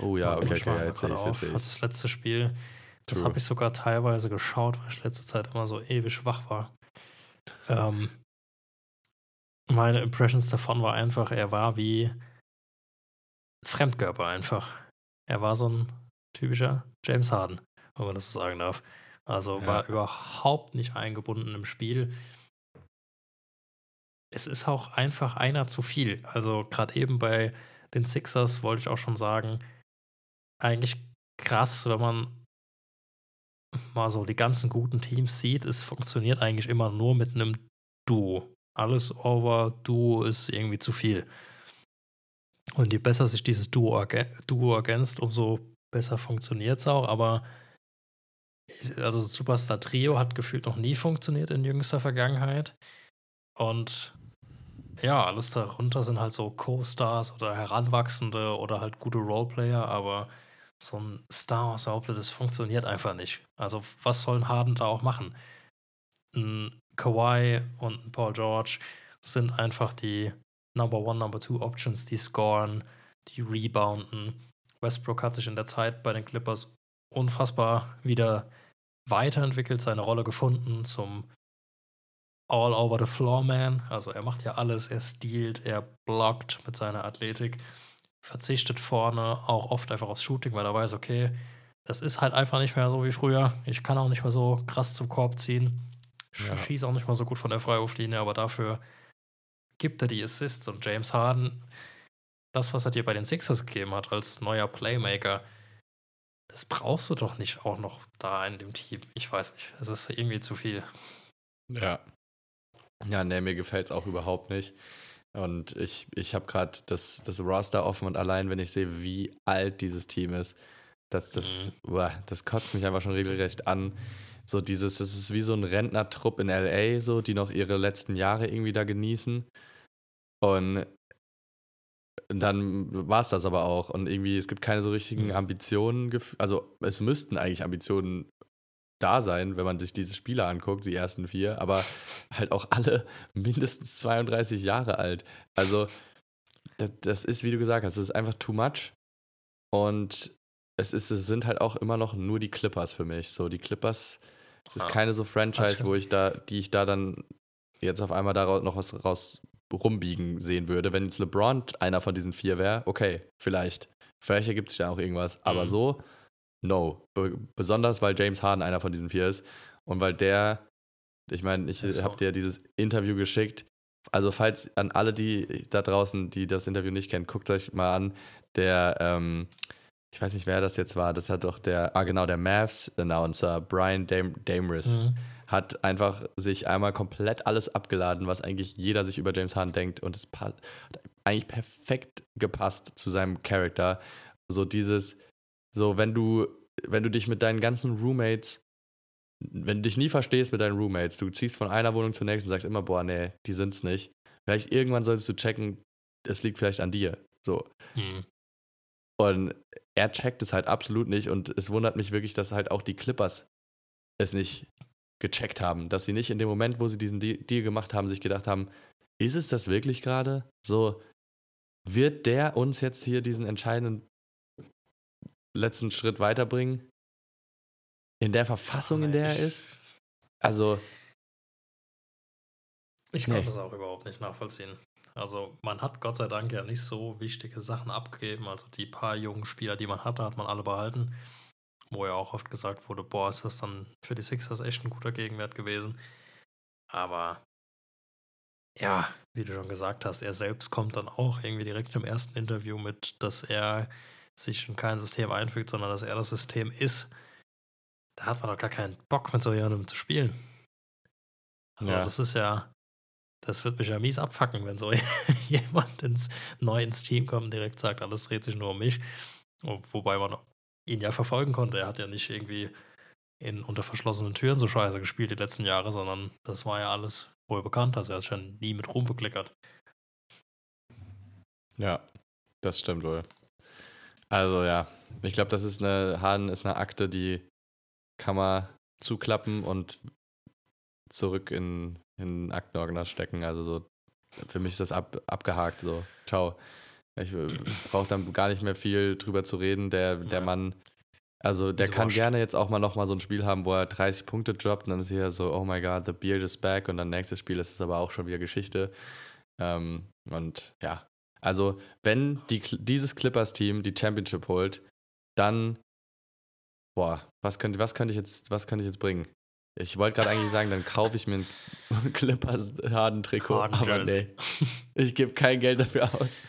Oh ja, okay, ich okay, ja, jetzt sehe ich jetzt Also das letzte Spiel, das True. habe ich sogar teilweise geschaut, weil ich letzte Zeit immer so ewig schwach war. Ähm, meine Impressions davon war einfach, er war wie ein Fremdkörper einfach. Er war so ein typischer James Harden, wenn man das so sagen darf. Also Ja. war überhaupt nicht eingebunden im Spiel. Es ist auch einfach einer zu viel. Also gerade eben bei den Sixers wollte ich auch schon sagen, eigentlich krass, wenn man mal so die ganzen guten Teams sieht, es funktioniert eigentlich immer nur mit einem Duo. Alles over Duo ist irgendwie zu viel. Und je besser sich dieses Duo, ergä Duo ergänzt, umso besser funktioniert es auch. Aber also Superstar Trio hat gefühlt noch nie funktioniert in jüngster Vergangenheit. Und ja, alles darunter sind halt so Co-Stars oder Heranwachsende oder halt gute Roleplayer, aber so ein Star-Ensemble, das funktioniert einfach nicht. Also, was sollen Harden da auch machen? Ein Kawhi und ein Paul George sind einfach die Number One, Number Two Options, die scoren, die rebounden. Westbrook hat sich in der Zeit bei den Clippers unfassbar wieder weiterentwickelt, seine Rolle gefunden zum All over the floor man. Also er macht ja alles, er stiehlt, er blockt mit seiner Athletik, verzichtet vorne auch oft einfach aufs Shooting, weil er weiß, okay, das ist halt einfach nicht mehr so wie früher. Ich kann auch nicht mehr so krass zum Korb ziehen. Sch Ja. Schieße auch nicht mal so gut von der Freiwurflinie, aber dafür gibt er die Assists und James Harden, das, was er dir bei den Sixers gegeben hat als neuer Playmaker, das brauchst du doch nicht auch noch da in dem Team. Ich weiß nicht. Es ist irgendwie zu viel. Ja. Ja, nee, mir gefällt es auch überhaupt nicht. Und ich, ich habe gerade das, das Roster offen und allein, wenn ich sehe, wie alt dieses Team ist, das, das, uah, das kotzt mich einfach schon regelrecht an. So dieses, das ist wie so ein Rentnertrupp in LA, so, die noch ihre letzten Jahre irgendwie da genießen. Und dann war es das aber auch. Und irgendwie, es gibt keine so richtigen Mhm. Ambitionen. Also es müssten eigentlich Ambitionen da sein, wenn man sich diese Spieler anguckt, die ersten vier, aber halt auch alle mindestens 32 Jahre alt. Also das, das ist, wie du gesagt hast, es ist einfach too much. Und es, ist, es sind halt auch immer noch nur die Clippers für mich. So, die Clippers, es ist Ah. keine so Franchise, Also- wo ich da, die ich da dann jetzt auf einmal daraus noch was raus rumbiegen sehen würde. Wenn jetzt LeBron einer von diesen vier wäre, okay, vielleicht. Vielleicht ergibt sich da auch irgendwas. Aber Mhm. so, no. Be besonders, weil James Harden einer von diesen vier ist. Und weil der, ich meine, ich habe dir dieses Interview geschickt. Also, falls an alle, die da draußen, die das Interview nicht kennen, guckt euch mal an. Der, ähm, ich weiß nicht, wer das jetzt war. Das hat doch der, ah, genau, der Mavs-Announcer, Brian Dam Dameris Mhm. hat einfach sich einmal komplett alles abgeladen, was eigentlich jeder sich über James Harden denkt und es hat eigentlich perfekt gepasst zu seinem Charakter. So dieses, so wenn du, wenn du dich mit deinen ganzen Roommates, wenn du dich nie verstehst mit deinen Roommates, du ziehst von einer Wohnung zur nächsten und sagst immer, boah, nee, die sind's nicht. Vielleicht irgendwann solltest du checken, es liegt vielleicht an dir. So. Mhm. Und er checkt es halt absolut nicht und es wundert mich wirklich, dass halt auch die Clippers es nicht gecheckt haben, dass sie nicht in dem Moment, wo sie diesen De- Deal gemacht haben, sich gedacht haben, ist es das wirklich gerade? So, wird der uns jetzt hier diesen entscheidenden letzten Schritt weiterbringen? In der Verfassung, in der er ist? Also, Ich Nee. kann das auch überhaupt nicht nachvollziehen. Also man hat Gott sei Dank ja nicht so wichtige Sachen abgegeben. Also die paar jungen Spieler, die man hatte, hat man alle behalten. Wo ja auch oft gesagt wurde, boah, ist das dann für die Sixers echt ein guter Gegenwert gewesen. Aber ja, wie du schon gesagt hast, er selbst kommt dann auch irgendwie direkt im ersten Interview mit, dass er sich in kein System einfügt, sondern dass er das System ist. Da hat man doch gar keinen Bock mit so jemandem zu spielen. Also Ja. das ist ja, das wird mich ja mies abfacken, wenn so jemand ins, neu ins Team kommt und direkt sagt, alles dreht sich nur um mich. Wo- Wobei man ihn ja verfolgen konnte. Er hat ja nicht irgendwie in unter verschlossenen Türen so scheiße gespielt die letzten Jahre, sondern das war ja alles wohl bekannt. Also er hat schon nie mit Ruhm bekleckert. ja, das stimmt wohl. Also ja, ich glaube, das ist eine, Harden ist eine Akte, die kann man zuklappen und zurück in, in den Aktenordner stecken. Also so, für mich ist das ab, abgehakt. So, ciao. Ich brauche dann gar nicht mehr viel drüber zu reden. Der, der Ja. Mann, also der kann wascht. gerne jetzt auch mal nochmal so ein Spiel haben, wo er 30 Punkte droppt und dann ist hier so, oh my god, the beard is back und dann nächstes Spiel ist es aber auch schon wieder Geschichte. Ähm, und ja, also wenn die, dieses Clippers-Team die Championship holt, dann, boah, was könnte, was könnte ich jetzt, was könnte ich jetzt bringen? Ich wollte gerade eigentlich sagen, dann kaufe ich mir ein Clippers Harden-Trikot, aber nee, ich gebe kein Geld dafür aus.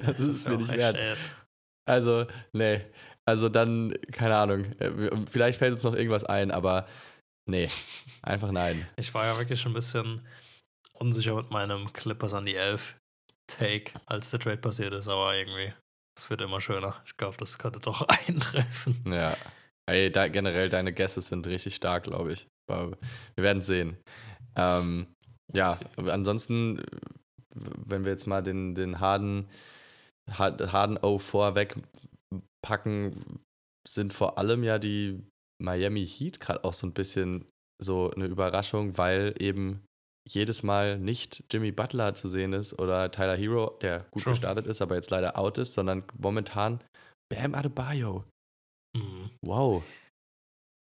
Das ist ja mir nicht wert. ass. Also, nee. Also dann, keine Ahnung. äh, Vielleicht fällt uns noch irgendwas ein, aber nee. Einfach nein. Ich war ja wirklich ein bisschen unsicher mit meinem Clippers an die 11 Take, als der Trade passiert ist, aber irgendwie, es wird immer schöner. Ich glaube, das könnte doch eintreffen. Ja. Ey, da, generell, deine Guesses sind richtig stark, glaube ich. Aber wir werden sehen. Ähm, ja, ansonsten, wenn wir jetzt mal den, den Harden, Har- Harden 04 wegpacken, sind vor allem ja die Miami Heat gerade auch so ein bisschen so eine Überraschung, weil eben jedes Mal nicht Jimmy Butler zu sehen ist oder Tyler Hero, der gut Sure. gestartet ist, aber jetzt leider out ist, sondern momentan Bam Adebayo. Mhm. Wow.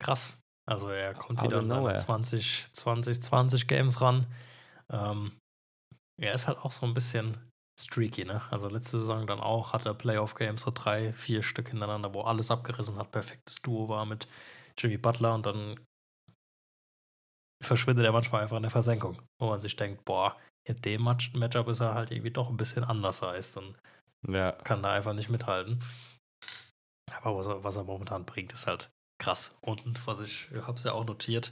Krass. Also er kommt Out wieder an seine nowhere. 20, 20, 20 Games ran. Ähm, er ist halt auch so ein bisschen streaky, ne? Also letzte Saison dann auch hatte er Playoff-Games so drei, vier Stück hintereinander, wo alles abgerissen hat, perfektes Duo war mit Jimmy Butler und dann verschwindet er manchmal einfach in der Versenkung, wo man sich denkt, boah, in dem Match Matchup ist er halt irgendwie doch ein bisschen anders heißt und Ja. kann da einfach nicht mithalten. Aber was er, was er momentan bringt, ist halt krass. Und was ich, ich habe es ja auch notiert,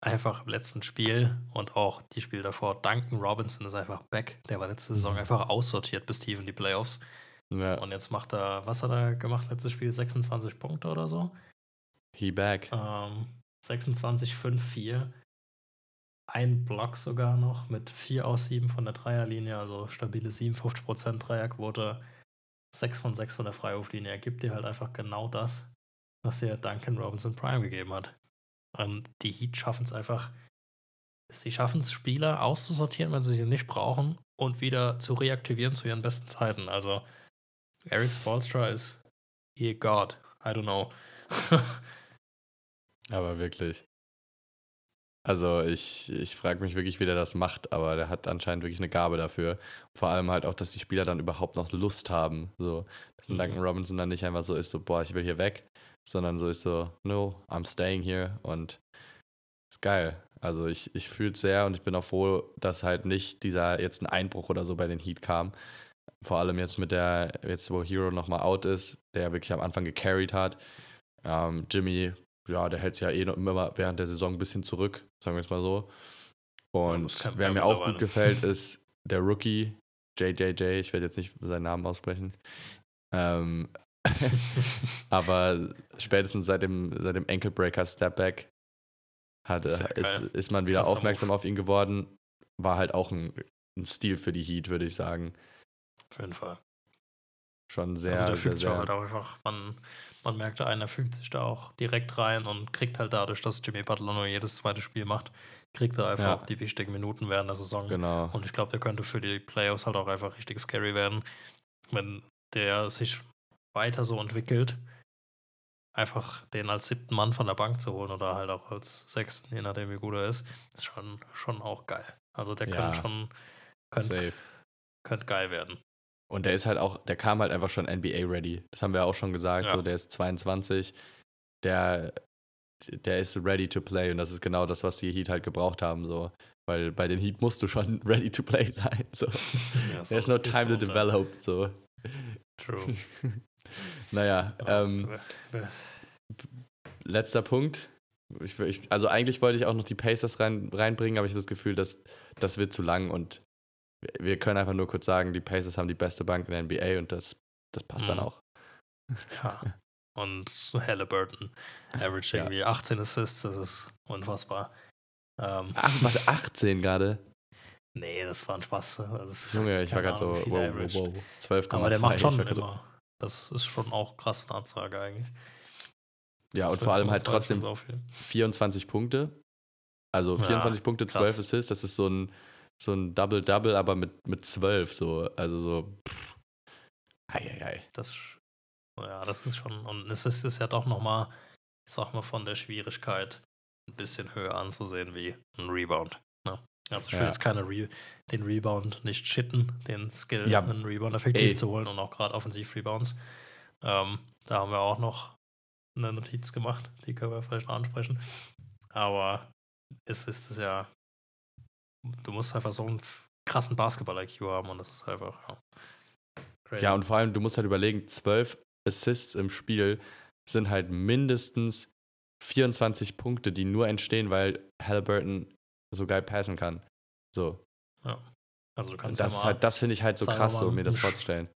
einfach im letzten Spiel und auch die Spiele davor, Duncan Robinson ist einfach back. Der war letzte Saison Mhm. einfach aussortiert bis tief in die Playoffs. ja. Und jetzt macht er, was hat er gemacht letztes Spiel? 26 Punkte oder so? He back. Ähm, 26, 5, 4. Ein Block sogar noch mit 4 aus 7 von der Dreierlinie, also stabile 57% Dreierquote. 6 von 6 von der Freiwurflinie. Er gibt dir halt einfach genau das, was dir Duncan Robinson Prime gegeben hat. Und die Heat schaffen es einfach, sie schaffen es, Spieler auszusortieren, wenn sie sie nicht brauchen und wieder zu reaktivieren zu ihren besten Zeiten. Also Eric Spolstra ist ihr God. I don't know. Aber wirklich. Also ich, ich frage mich wirklich, wie der das macht, aber der hat anscheinend wirklich eine Gabe dafür. Vor allem halt auch, dass die Spieler dann überhaupt noch Lust haben. So, dass ein Mhm. Duncan Robinson dann nicht einfach so ist, so, boah, ich will hier weg, sondern so ist so, no, I'm staying here und ist geil. Also ich, ich fühle es sehr und ich bin auch froh, dass halt nicht dieser jetzt ein Einbruch oder so bei den Heat kam. Vor allem jetzt mit der, jetzt wo Hero nochmal out ist, der wirklich am Anfang gecarried hat. Ähm, Jimmy, ja, der hält sich ja eh noch immer während der Saison ein bisschen zurück, sagen wir es mal so. Und wer mir auch gut gefällt, ist der Rookie, JJJ. Ich werde jetzt nicht seinen Namen aussprechen. Ähm, aber spätestens seit dem, seit dem Ankle-Breaker Stepback hat, Ist ja ist, ist man wieder Krasser aufmerksam auf ihn geworden. War halt auch ein, ein Stil für die Heat, würde ich sagen. Auf jeden Fall. Schon sehr, also der sehr, fügt sich sehr. halt auch einfach, man, man merkt, einer fügt sich da auch direkt rein und kriegt halt dadurch, dass Jimmy Butler nur jedes zweite Spiel macht, kriegt er einfach Ja. auch die wichtigen Minuten während der Saison. Genau. Und ich glaube, der könnte für die Playoffs halt auch einfach richtig scary werden, wenn der sich weiter so entwickelt, einfach den als siebten Mann von der Bank zu holen oder halt auch als sechsten, je nachdem wie gut er ist, ist schon, schon auch geil. Also der Ja. könnte schon könnte, Safe. könnte geil werden. Und der ist halt auch, der kam halt einfach schon NBA-ready. Das haben wir auch schon gesagt. Ja. So, der ist 22. Der, der ist ready to play. Und das ist genau das, was die Heat halt gebraucht haben. So. Weil bei den Heat musst du schon ready to play sein. So. Ja, There's no time to develop. So. True. Naja, Ja, ähm, letzter Punkt. Ich, ich, also eigentlich wollte ich auch noch die Pacers rein, reinbringen, aber ich habe das Gefühl, dass das wird zu lang und wir- wir können einfach nur kurz sagen, die Pacers haben die beste Bank in der NBA und das, das passt dann Mhm. auch. Ja. Und Halliburton average Ja. irgendwie 18 Assists, das ist unfassbar. Ähm, Ach, warte, 18 gerade. nee, das war ein Spaß. Das ist Junge, ich war gerade so, wow, wow, wow. 12,2. Aber der macht schon grad so- immer. Das ist schon auch krass eine Ansage eigentlich. Ja, und vor allem halt 12,2 ist trotzdem schon so viel. 24 Punkte. Also Ja, 24 Punkte, krass. 12 Assists, das ist so ein, so ein Double-Double, aber mit, mit 12 so. Also so. Pff. Eieiei. Das, ja, das ist schon. Und es ist, ist ja doch nochmal, ich sag mal, von der Schwierigkeit ein bisschen höher anzusehen wie ein Rebound. Ne? Also ich will Ja. jetzt keine Re den Rebound nicht shitten, den Skill, Ja. einen Rebound effektiv Ey. zu holen und auch gerade Offensiv-Rebounds. Ähm, da haben wir auch noch eine Notiz gemacht, die können wir vielleicht noch ansprechen. Aber es ist es ja, du musst einfach so einen krassen Basketball-IQ haben und das ist einfach, ja. crazy. Ja, und vor allem, du musst halt überlegen, 12 Assists im Spiel sind halt mindestens 24 Punkte, die nur entstehen, weil Halliburton so geil passen kann. So. also du kannst das ja mal, halt, das finde ich halt so krass, so mir das vorzustellen.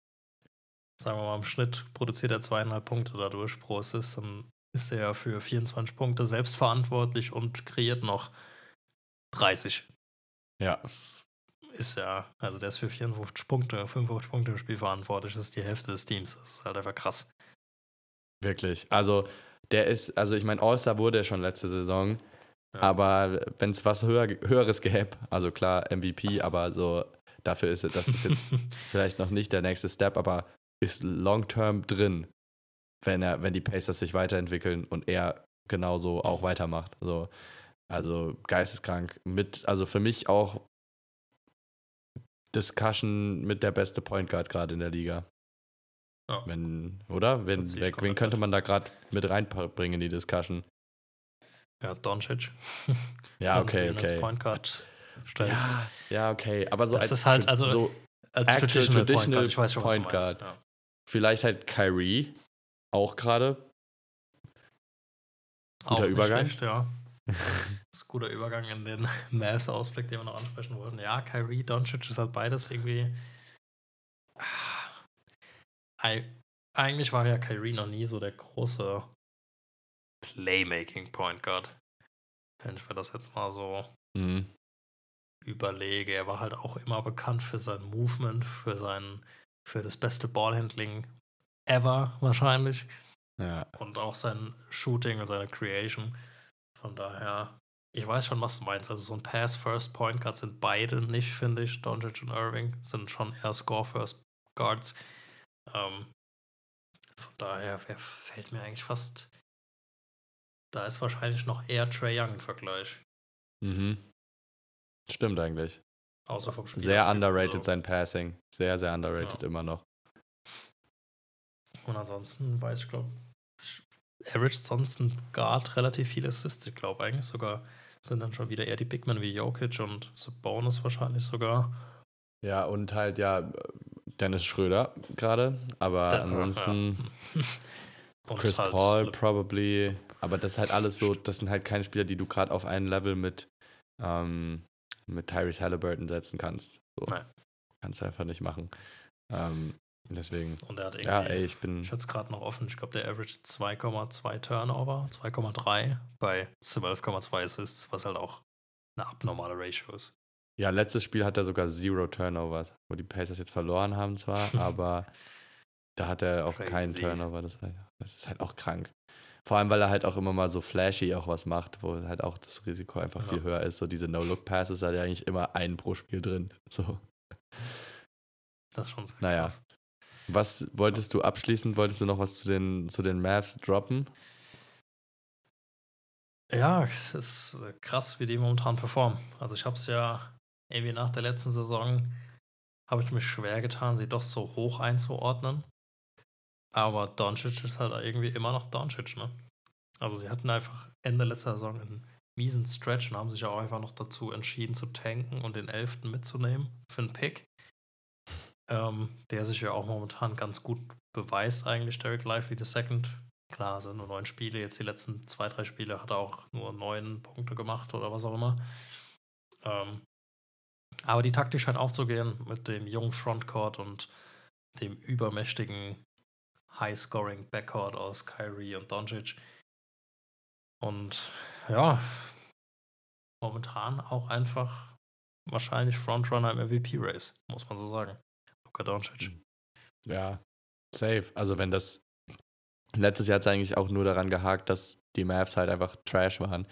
sagen wir mal, im Schnitt produziert er zweieinhalb Punkte dadurch pro Assist, dann ist er ja für 24 Punkte selbst verantwortlich und kreiert noch 30. Ja. Das ist ja, also der ist für 54 Punkte, 55 Punkte im Spiel verantwortlich, das ist die Hälfte des Teams. Das ist halt einfach krass. Wirklich. Also, der ist, also ich meine, All-Star wurde er schon letzte Saison, Ja. aber wenn es was höher, höheres gäbe, also klar, MVP, aber so, dafür ist es, das ist jetzt vielleicht noch nicht der nächste Step, aber ist long-term drin, wenn er, wenn die Pacers sich weiterentwickeln und er genauso auch weitermacht. So, also geisteskrank. Mit, also für mich auch Discussion mit der beste Point Guard gerade in der Liga. Ja. Wenn, oder? Wenn, ich wen, könnte man da gerade mit reinbringen in die Discussion? ja, Doncic. Ja, wenn du okay, ihn Als okay. Point Guard stellst. Ja, ja, okay. Aber so Das als ist halt, also- so als actual traditional, Point traditional Guard. Ich weiß schon, was Point du meinst. Guard. Ja. vielleicht halt Kyrie auch gerade. Auch Guter nicht Übergang. Schlecht, ja. Das ist ein guter Übergang in den Mavs-Ausblick, den wir noch ansprechen wollten. Ja, Kyrie, Doncic ist halt beides irgendwie. Ah, Ei- Eigentlich war ja Kyrie noch nie so der große Playmaking-Point Guard. Wenn ich mir das jetzt mal so Mhm. überlege. Er war halt auch immer bekannt für sein Movement, für sein, für das beste Ballhandling ever wahrscheinlich Ja, und auch sein Shooting und seine Creation. Von daher, ich weiß schon, was du meinst. Also so ein Pass-First-Point Guard sind beide nicht, finde ich. Doncic und Irving sind schon eher Score-First Guards. Ähm, von daher fällt mir eigentlich fast. Da ist wahrscheinlich noch eher Trey Young im Vergleich. mhm. Stimmt eigentlich. Außer vom Spiel. Sehr underrated Also, sein Passing. Sehr, sehr underrated Ja. immer noch. Und ansonsten weiß ich, glaube Average sonst ein Guard relativ viele Assists. Ich glaube eigentlich sogar sind dann schon wieder eher die Bigmen wie Jokic und Sabonis wahrscheinlich sogar. Ja, und halt, ja, Dennis Schröder gerade. Aber Da- ansonsten ja. Chris halt Paul probably. Aber das ist halt alles so, das sind halt keine Spieler, die du gerade auf ein Level mit, ähm, mit Tyrese Halliburton setzen kannst. So. Nein. Kannst du einfach nicht machen. Ähm, deswegen, Und er hat irgendwie, ja, ey, ich bin. ich hatte es gerade noch offen, ich glaube, der Average 2,2 Turnover, 2,3 bei 12,2 Assists, was halt auch eine abnormale Ratio ist. Ja, letztes Spiel hat er sogar Zero Turnovers, wo die Pacers jetzt verloren haben zwar, aber Da hat er auch Crazy. keinen Turnover. Das, das ist halt auch krank. Vor allem, weil er halt auch immer mal so flashy auch was macht, wo halt auch das Risiko einfach Ja. viel höher ist. So diese No-Look-Passes hat er eigentlich immer einen pro Spiel drin. So. Das ist schon sehr Naja. krass. Was wolltest du abschließend? Wolltest du noch was zu den, zu den Mavs droppen? Ja, es ist krass, wie die momentan performen. Also ich habe es ja irgendwie nach der letzten Saison, habe ich mich schwer getan, sie doch so hoch einzuordnen. Aber Doncic ist halt irgendwie immer noch Doncic, ne? Also sie hatten einfach Ende letzter Saison einen miesen Stretch und haben sich auch einfach noch dazu entschieden zu tanken und den Elften mitzunehmen für einen Pick. Ähm, der sich ja auch momentan ganz gut beweist eigentlich, Derek Lively II. Klar, sind nur neun Spiele. Jetzt die letzten zwei, drei Spiele hat er auch nur neun Punkte gemacht oder was auch immer. Ähm, aber die Taktik scheint aufzugehen mit dem jungen Frontcourt und dem übermächtigen High-Scoring Backcourt aus Kyrie und Doncic. Und ja, momentan auch einfach wahrscheinlich Frontrunner im MVP-Race, muss man so sagen. Luka Doncic. Ja, safe. Also wenn das letztes Jahr hat es eigentlich auch nur daran gehakt, dass die Mavs halt einfach Trash waren.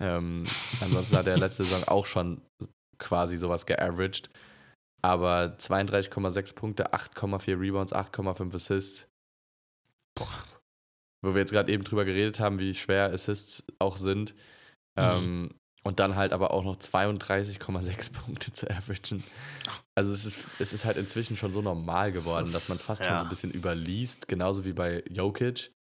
Ähm, ansonsten hat er letzte Saison auch schon quasi sowas geaveraged. Aber 32,6 Punkte, 8,4 Rebounds, 8,5 Assists. Boah. Wo wir jetzt gerade eben drüber geredet haben, wie schwer Assists auch sind. Ähm, und dann halt aber auch noch 32,6 Punkte zu averagen. Also es ist, es ist halt inzwischen schon so normal geworden, dass man es fast ja. schon so ein bisschen überliest, genauso wie bei Jokic.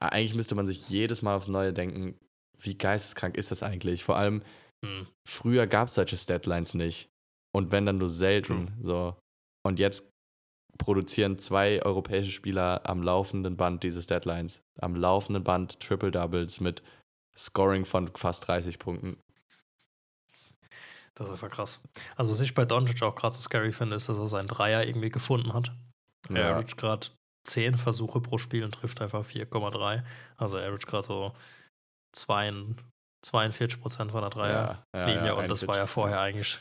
Aber Eigentlich müsste man sich jedes Mal aufs Neue denken, wie geisteskrank ist das eigentlich? Vor allem, Hm. früher gab es solche Statlines nicht. Und wenn dann nur selten. So. Und jetzt produzieren zwei europäische Spieler am laufenden Band diese Deadlines. Am laufenden Band Triple Doubles mit Scoring von fast 30 Punkten. Das ist einfach krass. Also, was ich bei Doncic auch gerade so scary finde, ist, dass er seinen Dreier irgendwie gefunden hat. Er Ja. average gerade 10 Versuche pro Spiel und trifft einfach 4,3. Also, er average gerade so 42 42% von der Dreierlinie. ja, und das war ja 41. vorher eigentlich,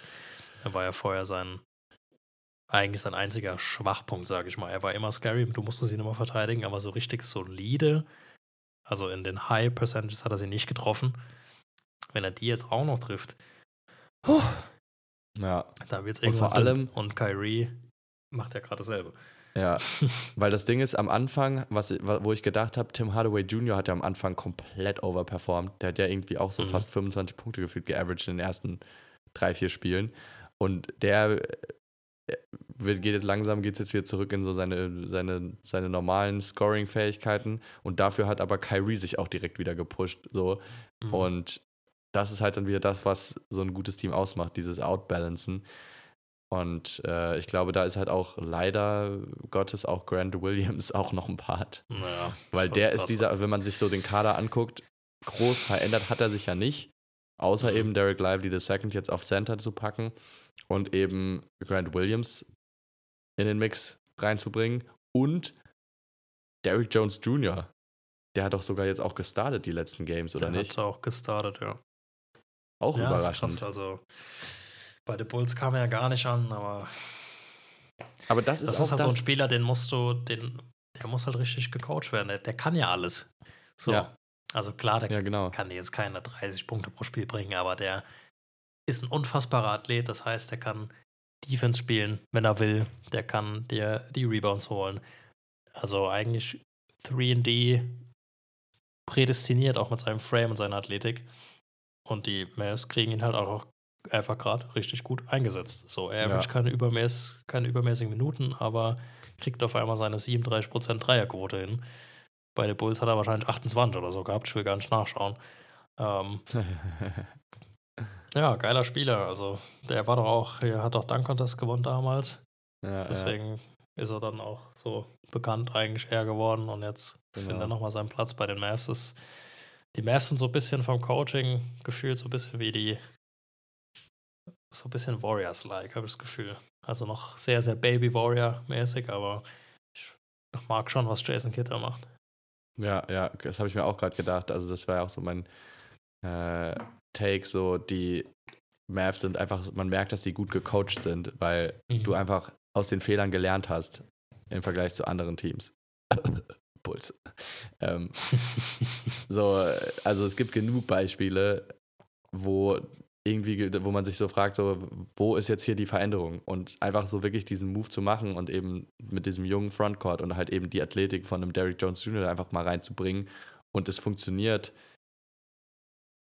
er war ja vorher sein, eigentlich sein einziger Schwachpunkt, sage ich mal. Er war immer scary, du musstest ihn immer verteidigen, aber so richtig solide, also in den High Percentages hat er sie nicht getroffen. Wenn er die jetzt auch noch trifft, huh, Ja, da wird es Und irgendwann vor dünn. allem- Und Kyrie macht ja gerade dasselbe. ja. Weil das Ding ist, am Anfang, was, wo ich gedacht habe, Tim Hardaway Jr. hat ja am Anfang komplett overperformed. Der hat ja irgendwie auch so Mhm. fast 25 Punkte gefühlt geaveraged in den ersten drei, vier Spielen. Und der geht jetzt langsam, geht jetzt wieder zurück in so seine, seine, seine normalen Scoring-Fähigkeiten. Und dafür hat aber Kyrie sich auch direkt wieder gepusht. So. Mhm. Und das ist halt dann wieder das, was so ein gutes Team ausmacht, dieses Outbalancen. Und äh, ich glaube, da ist halt auch leider Gottes auch Grant Williams auch noch ein Part. naja, Weil der ist dieser, wenn man sich so den Kader anguckt, groß verändert hat er sich ja nicht. Außer Mhm. eben Derek Lively II jetzt auf Center zu packen und eben Grant Williams in den Mix reinzubringen. Und Derrick Jones Jr., der hat doch sogar jetzt auch gestartet die letzten Games, oder Der nicht? hat auch gestartet, ja. Auch ja, ist überraschend. krass. Also bei den Bulls kam er ja gar nicht an, aber Aber das ist das ist halt das. so ein Spieler, den musst du, den, der muss halt richtig gecoacht werden. Der, der kann ja alles. So. Ja. Also klar, der ja, genau. kann dir jetzt keine 30 Punkte pro Spiel bringen, aber der ist ein unfassbarer Athlet. Das heißt, der kann Defense spielen, wenn er will. Der kann dir die Rebounds holen. Also eigentlich 3D prädestiniert, auch mit seinem Frame und seiner Athletik. Und die Mavs kriegen ihn halt auch einfach gerade richtig gut eingesetzt. So, er Ja. keine, übermäß, keine übermäßigen Minuten, aber kriegt auf einmal seine 37% Dreierquote hin. Bei den Bulls hat er wahrscheinlich 28 oder so gehabt. Ich will gar nicht nachschauen. Ähm, ja, geiler Spieler. Also, der war doch auch, er hat auch Dunk Contest gewonnen damals. ja, Deswegen ist er dann auch so bekannt eigentlich eher geworden und jetzt Genau. findet er nochmal seinen Platz bei den Mavs. Das, die Mavs sind so ein bisschen vom Coaching gefühlt so ein bisschen wie die, so ein bisschen Warriors-like, habe ich das Gefühl. Also noch sehr, sehr Baby-Warrior-mäßig, aber ich mag schon, was Jason Kidd da macht. Ja, ja, das habe ich mir auch gerade gedacht. Also das war ja auch so mein äh, Take, so die Mavs sind einfach, man merkt, dass sie gut gecoacht sind, weil Mhm. du einfach aus den Fehlern gelernt hast. im Vergleich zu anderen Teams. Puls. Ähm, so, also es gibt genug Beispiele, wo irgendwie, wo man sich so fragt, so, wo ist jetzt hier die Veränderung? Und einfach so wirklich diesen Move zu machen und eben mit diesem jungen Frontcourt und halt eben die Athletik von einem Derrick Jones Jr. einfach mal reinzubringen und es funktioniert.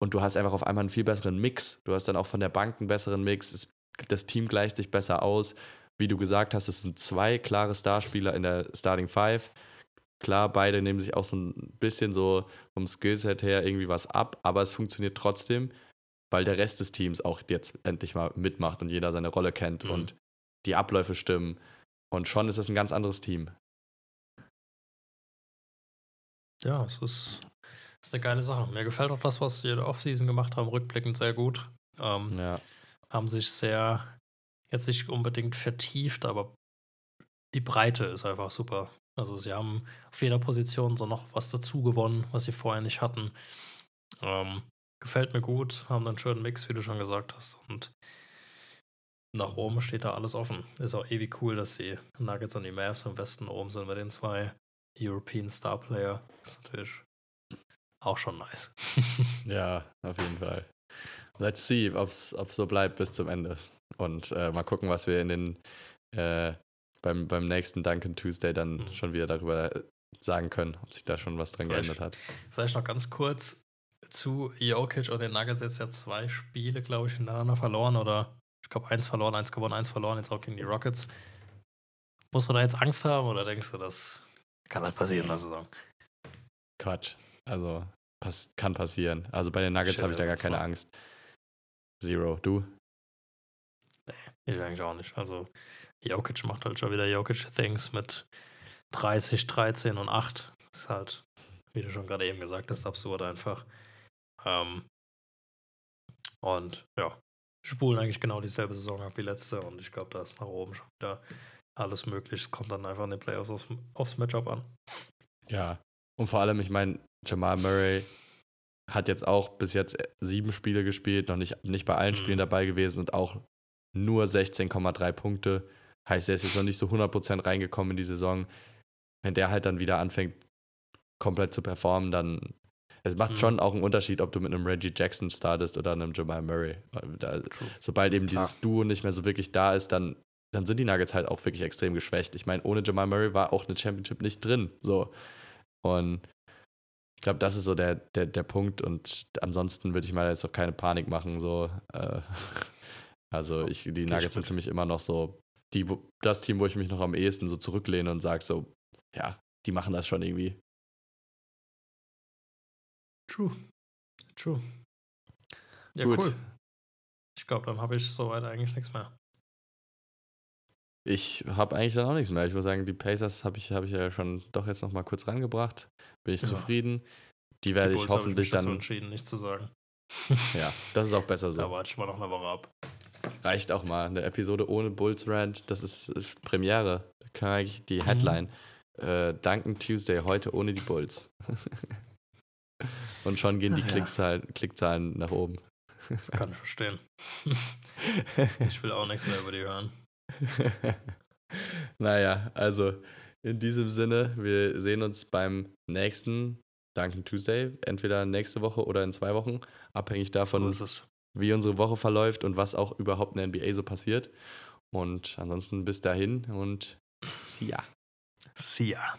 Und du hast einfach auf einmal einen viel besseren Mix. Du hast dann auch von der Bank einen besseren Mix. Es, das Team gleicht sich besser aus. Wie du gesagt hast, es sind zwei klare Starspieler in der Starting Five. Klar, beide nehmen sich auch so ein bisschen so vom Skillset her irgendwie was ab, aber es funktioniert trotzdem weil der Rest des Teams auch jetzt endlich mal mitmacht und jeder seine Rolle kennt mhm. und die Abläufe stimmen. Und schon ist es ein ganz anderes Team. Ja, es ist, ist eine geile Sache. Mir gefällt auch das, was sie in der Offseason gemacht haben, rückblickend sehr gut. Ähm, ja. Haben sich sehr, jetzt nicht unbedingt vertieft, aber die Breite ist einfach super. Also sie haben auf jeder Position so noch was dazu gewonnen, was sie vorher nicht hatten. Ähm, Gefällt mir gut, haben einen schönen Mix, wie du schon gesagt hast. Und nach oben steht da alles offen. Ist auch ewig cool, dass die Nuggets und die Mavs im Westen oben sind mit den zwei European Star Player. Ist natürlich auch schon nice. ja, auf jeden Fall. Let's see, ob es so bleibt bis zum Ende. Und äh, mal gucken, was wir in den äh, beim, beim nächsten Duncan Tuesday dann mhm. schon wieder darüber sagen können, ob sich da schon was dran vielleicht, geändert hat. Vielleicht noch ganz kurz zu Jokic und den Nuggets jetzt ja zwei Spiele, glaube ich, hintereinander verloren oder ich glaube eins verloren, eins gewonnen, eins verloren, jetzt auch gegen die Rockets. Musst du da jetzt Angst haben oder denkst du, das kann halt passieren in der Saison? Quatsch. Also pass kann passieren. Also bei den Nuggets habe ich da gar keine. Angst. Zero. Du? Nee, ich eigentlich auch nicht. Also Jokic macht halt schon wieder Jokic-Things mit 30, 13 und 8. Ist halt, wie du schon gerade eben gesagt hast, absurd einfach. Ähm, und ja, spulen eigentlich genau dieselbe Saison ab wie letzte und ich glaube, da ist nach oben schon wieder alles möglich. Es kommt dann einfach in den Playoffs aufs, aufs Matchup an. Ja, und vor allem, ich meine, Jamal Murray hat jetzt auch bis jetzt sieben Spiele gespielt, noch nicht, nicht bei allen mhm. Spielen dabei gewesen und auch nur 16,3 Punkte. Heißt, er ist jetzt noch nicht so 100% reingekommen in die Saison. Wenn der halt dann wieder anfängt, komplett zu performen, dann es macht mhm. schon auch einen Unterschied, ob du mit einem Reggie Jackson startest oder einem Jamal Murray. Da, sobald eben Klar. dieses Duo nicht mehr so wirklich da ist, dann, dann sind die Nuggets halt auch wirklich extrem geschwächt. Ich meine, ohne Jamal Murray war auch eine Championship nicht drin. So. Und ich glaube, das ist so der, der, der Punkt. Und ansonsten würde ich mal jetzt auch keine Panik machen. So. Äh, also ich, die Nuggets sind für mich immer noch so die, das Team, wo ich mich noch am ehesten so zurücklehne und sage so, ja, die machen das schon irgendwie. True. True. Ja, Gut. cool. Ich glaube, dann habe ich soweit eigentlich nichts mehr. Ich habe eigentlich dann auch nichts mehr. Ich muss sagen, die Pacers habe ich, hab ich ja schon doch jetzt noch mal kurz rangebracht. Bin ich ja. zufrieden. Die werde ich hoffentlich ich dann. Dazu entschieden, nichts zu sagen. ja, das ist auch besser so. Da warte ich mal noch eine Woche ab. Reicht auch mal. Eine Episode ohne Bulls Rant, das ist Premiere. Da kann eigentlich die mhm. Headline. Mhm. Äh, Duncan Tuesday, heute ohne die Bulls. Und schon gehen die Klickzahlen, ja. Klickzahlen nach oben. Kann ich verstehen. ich will auch nichts mehr über die hören. naja, also in diesem Sinne, wir sehen uns beim nächsten Duncan Tuesday, entweder nächste Woche oder in zwei Wochen, abhängig davon, so wie unsere Woche verläuft und was auch überhaupt in der NBA so passiert. Und ansonsten bis dahin und see ya. See ya.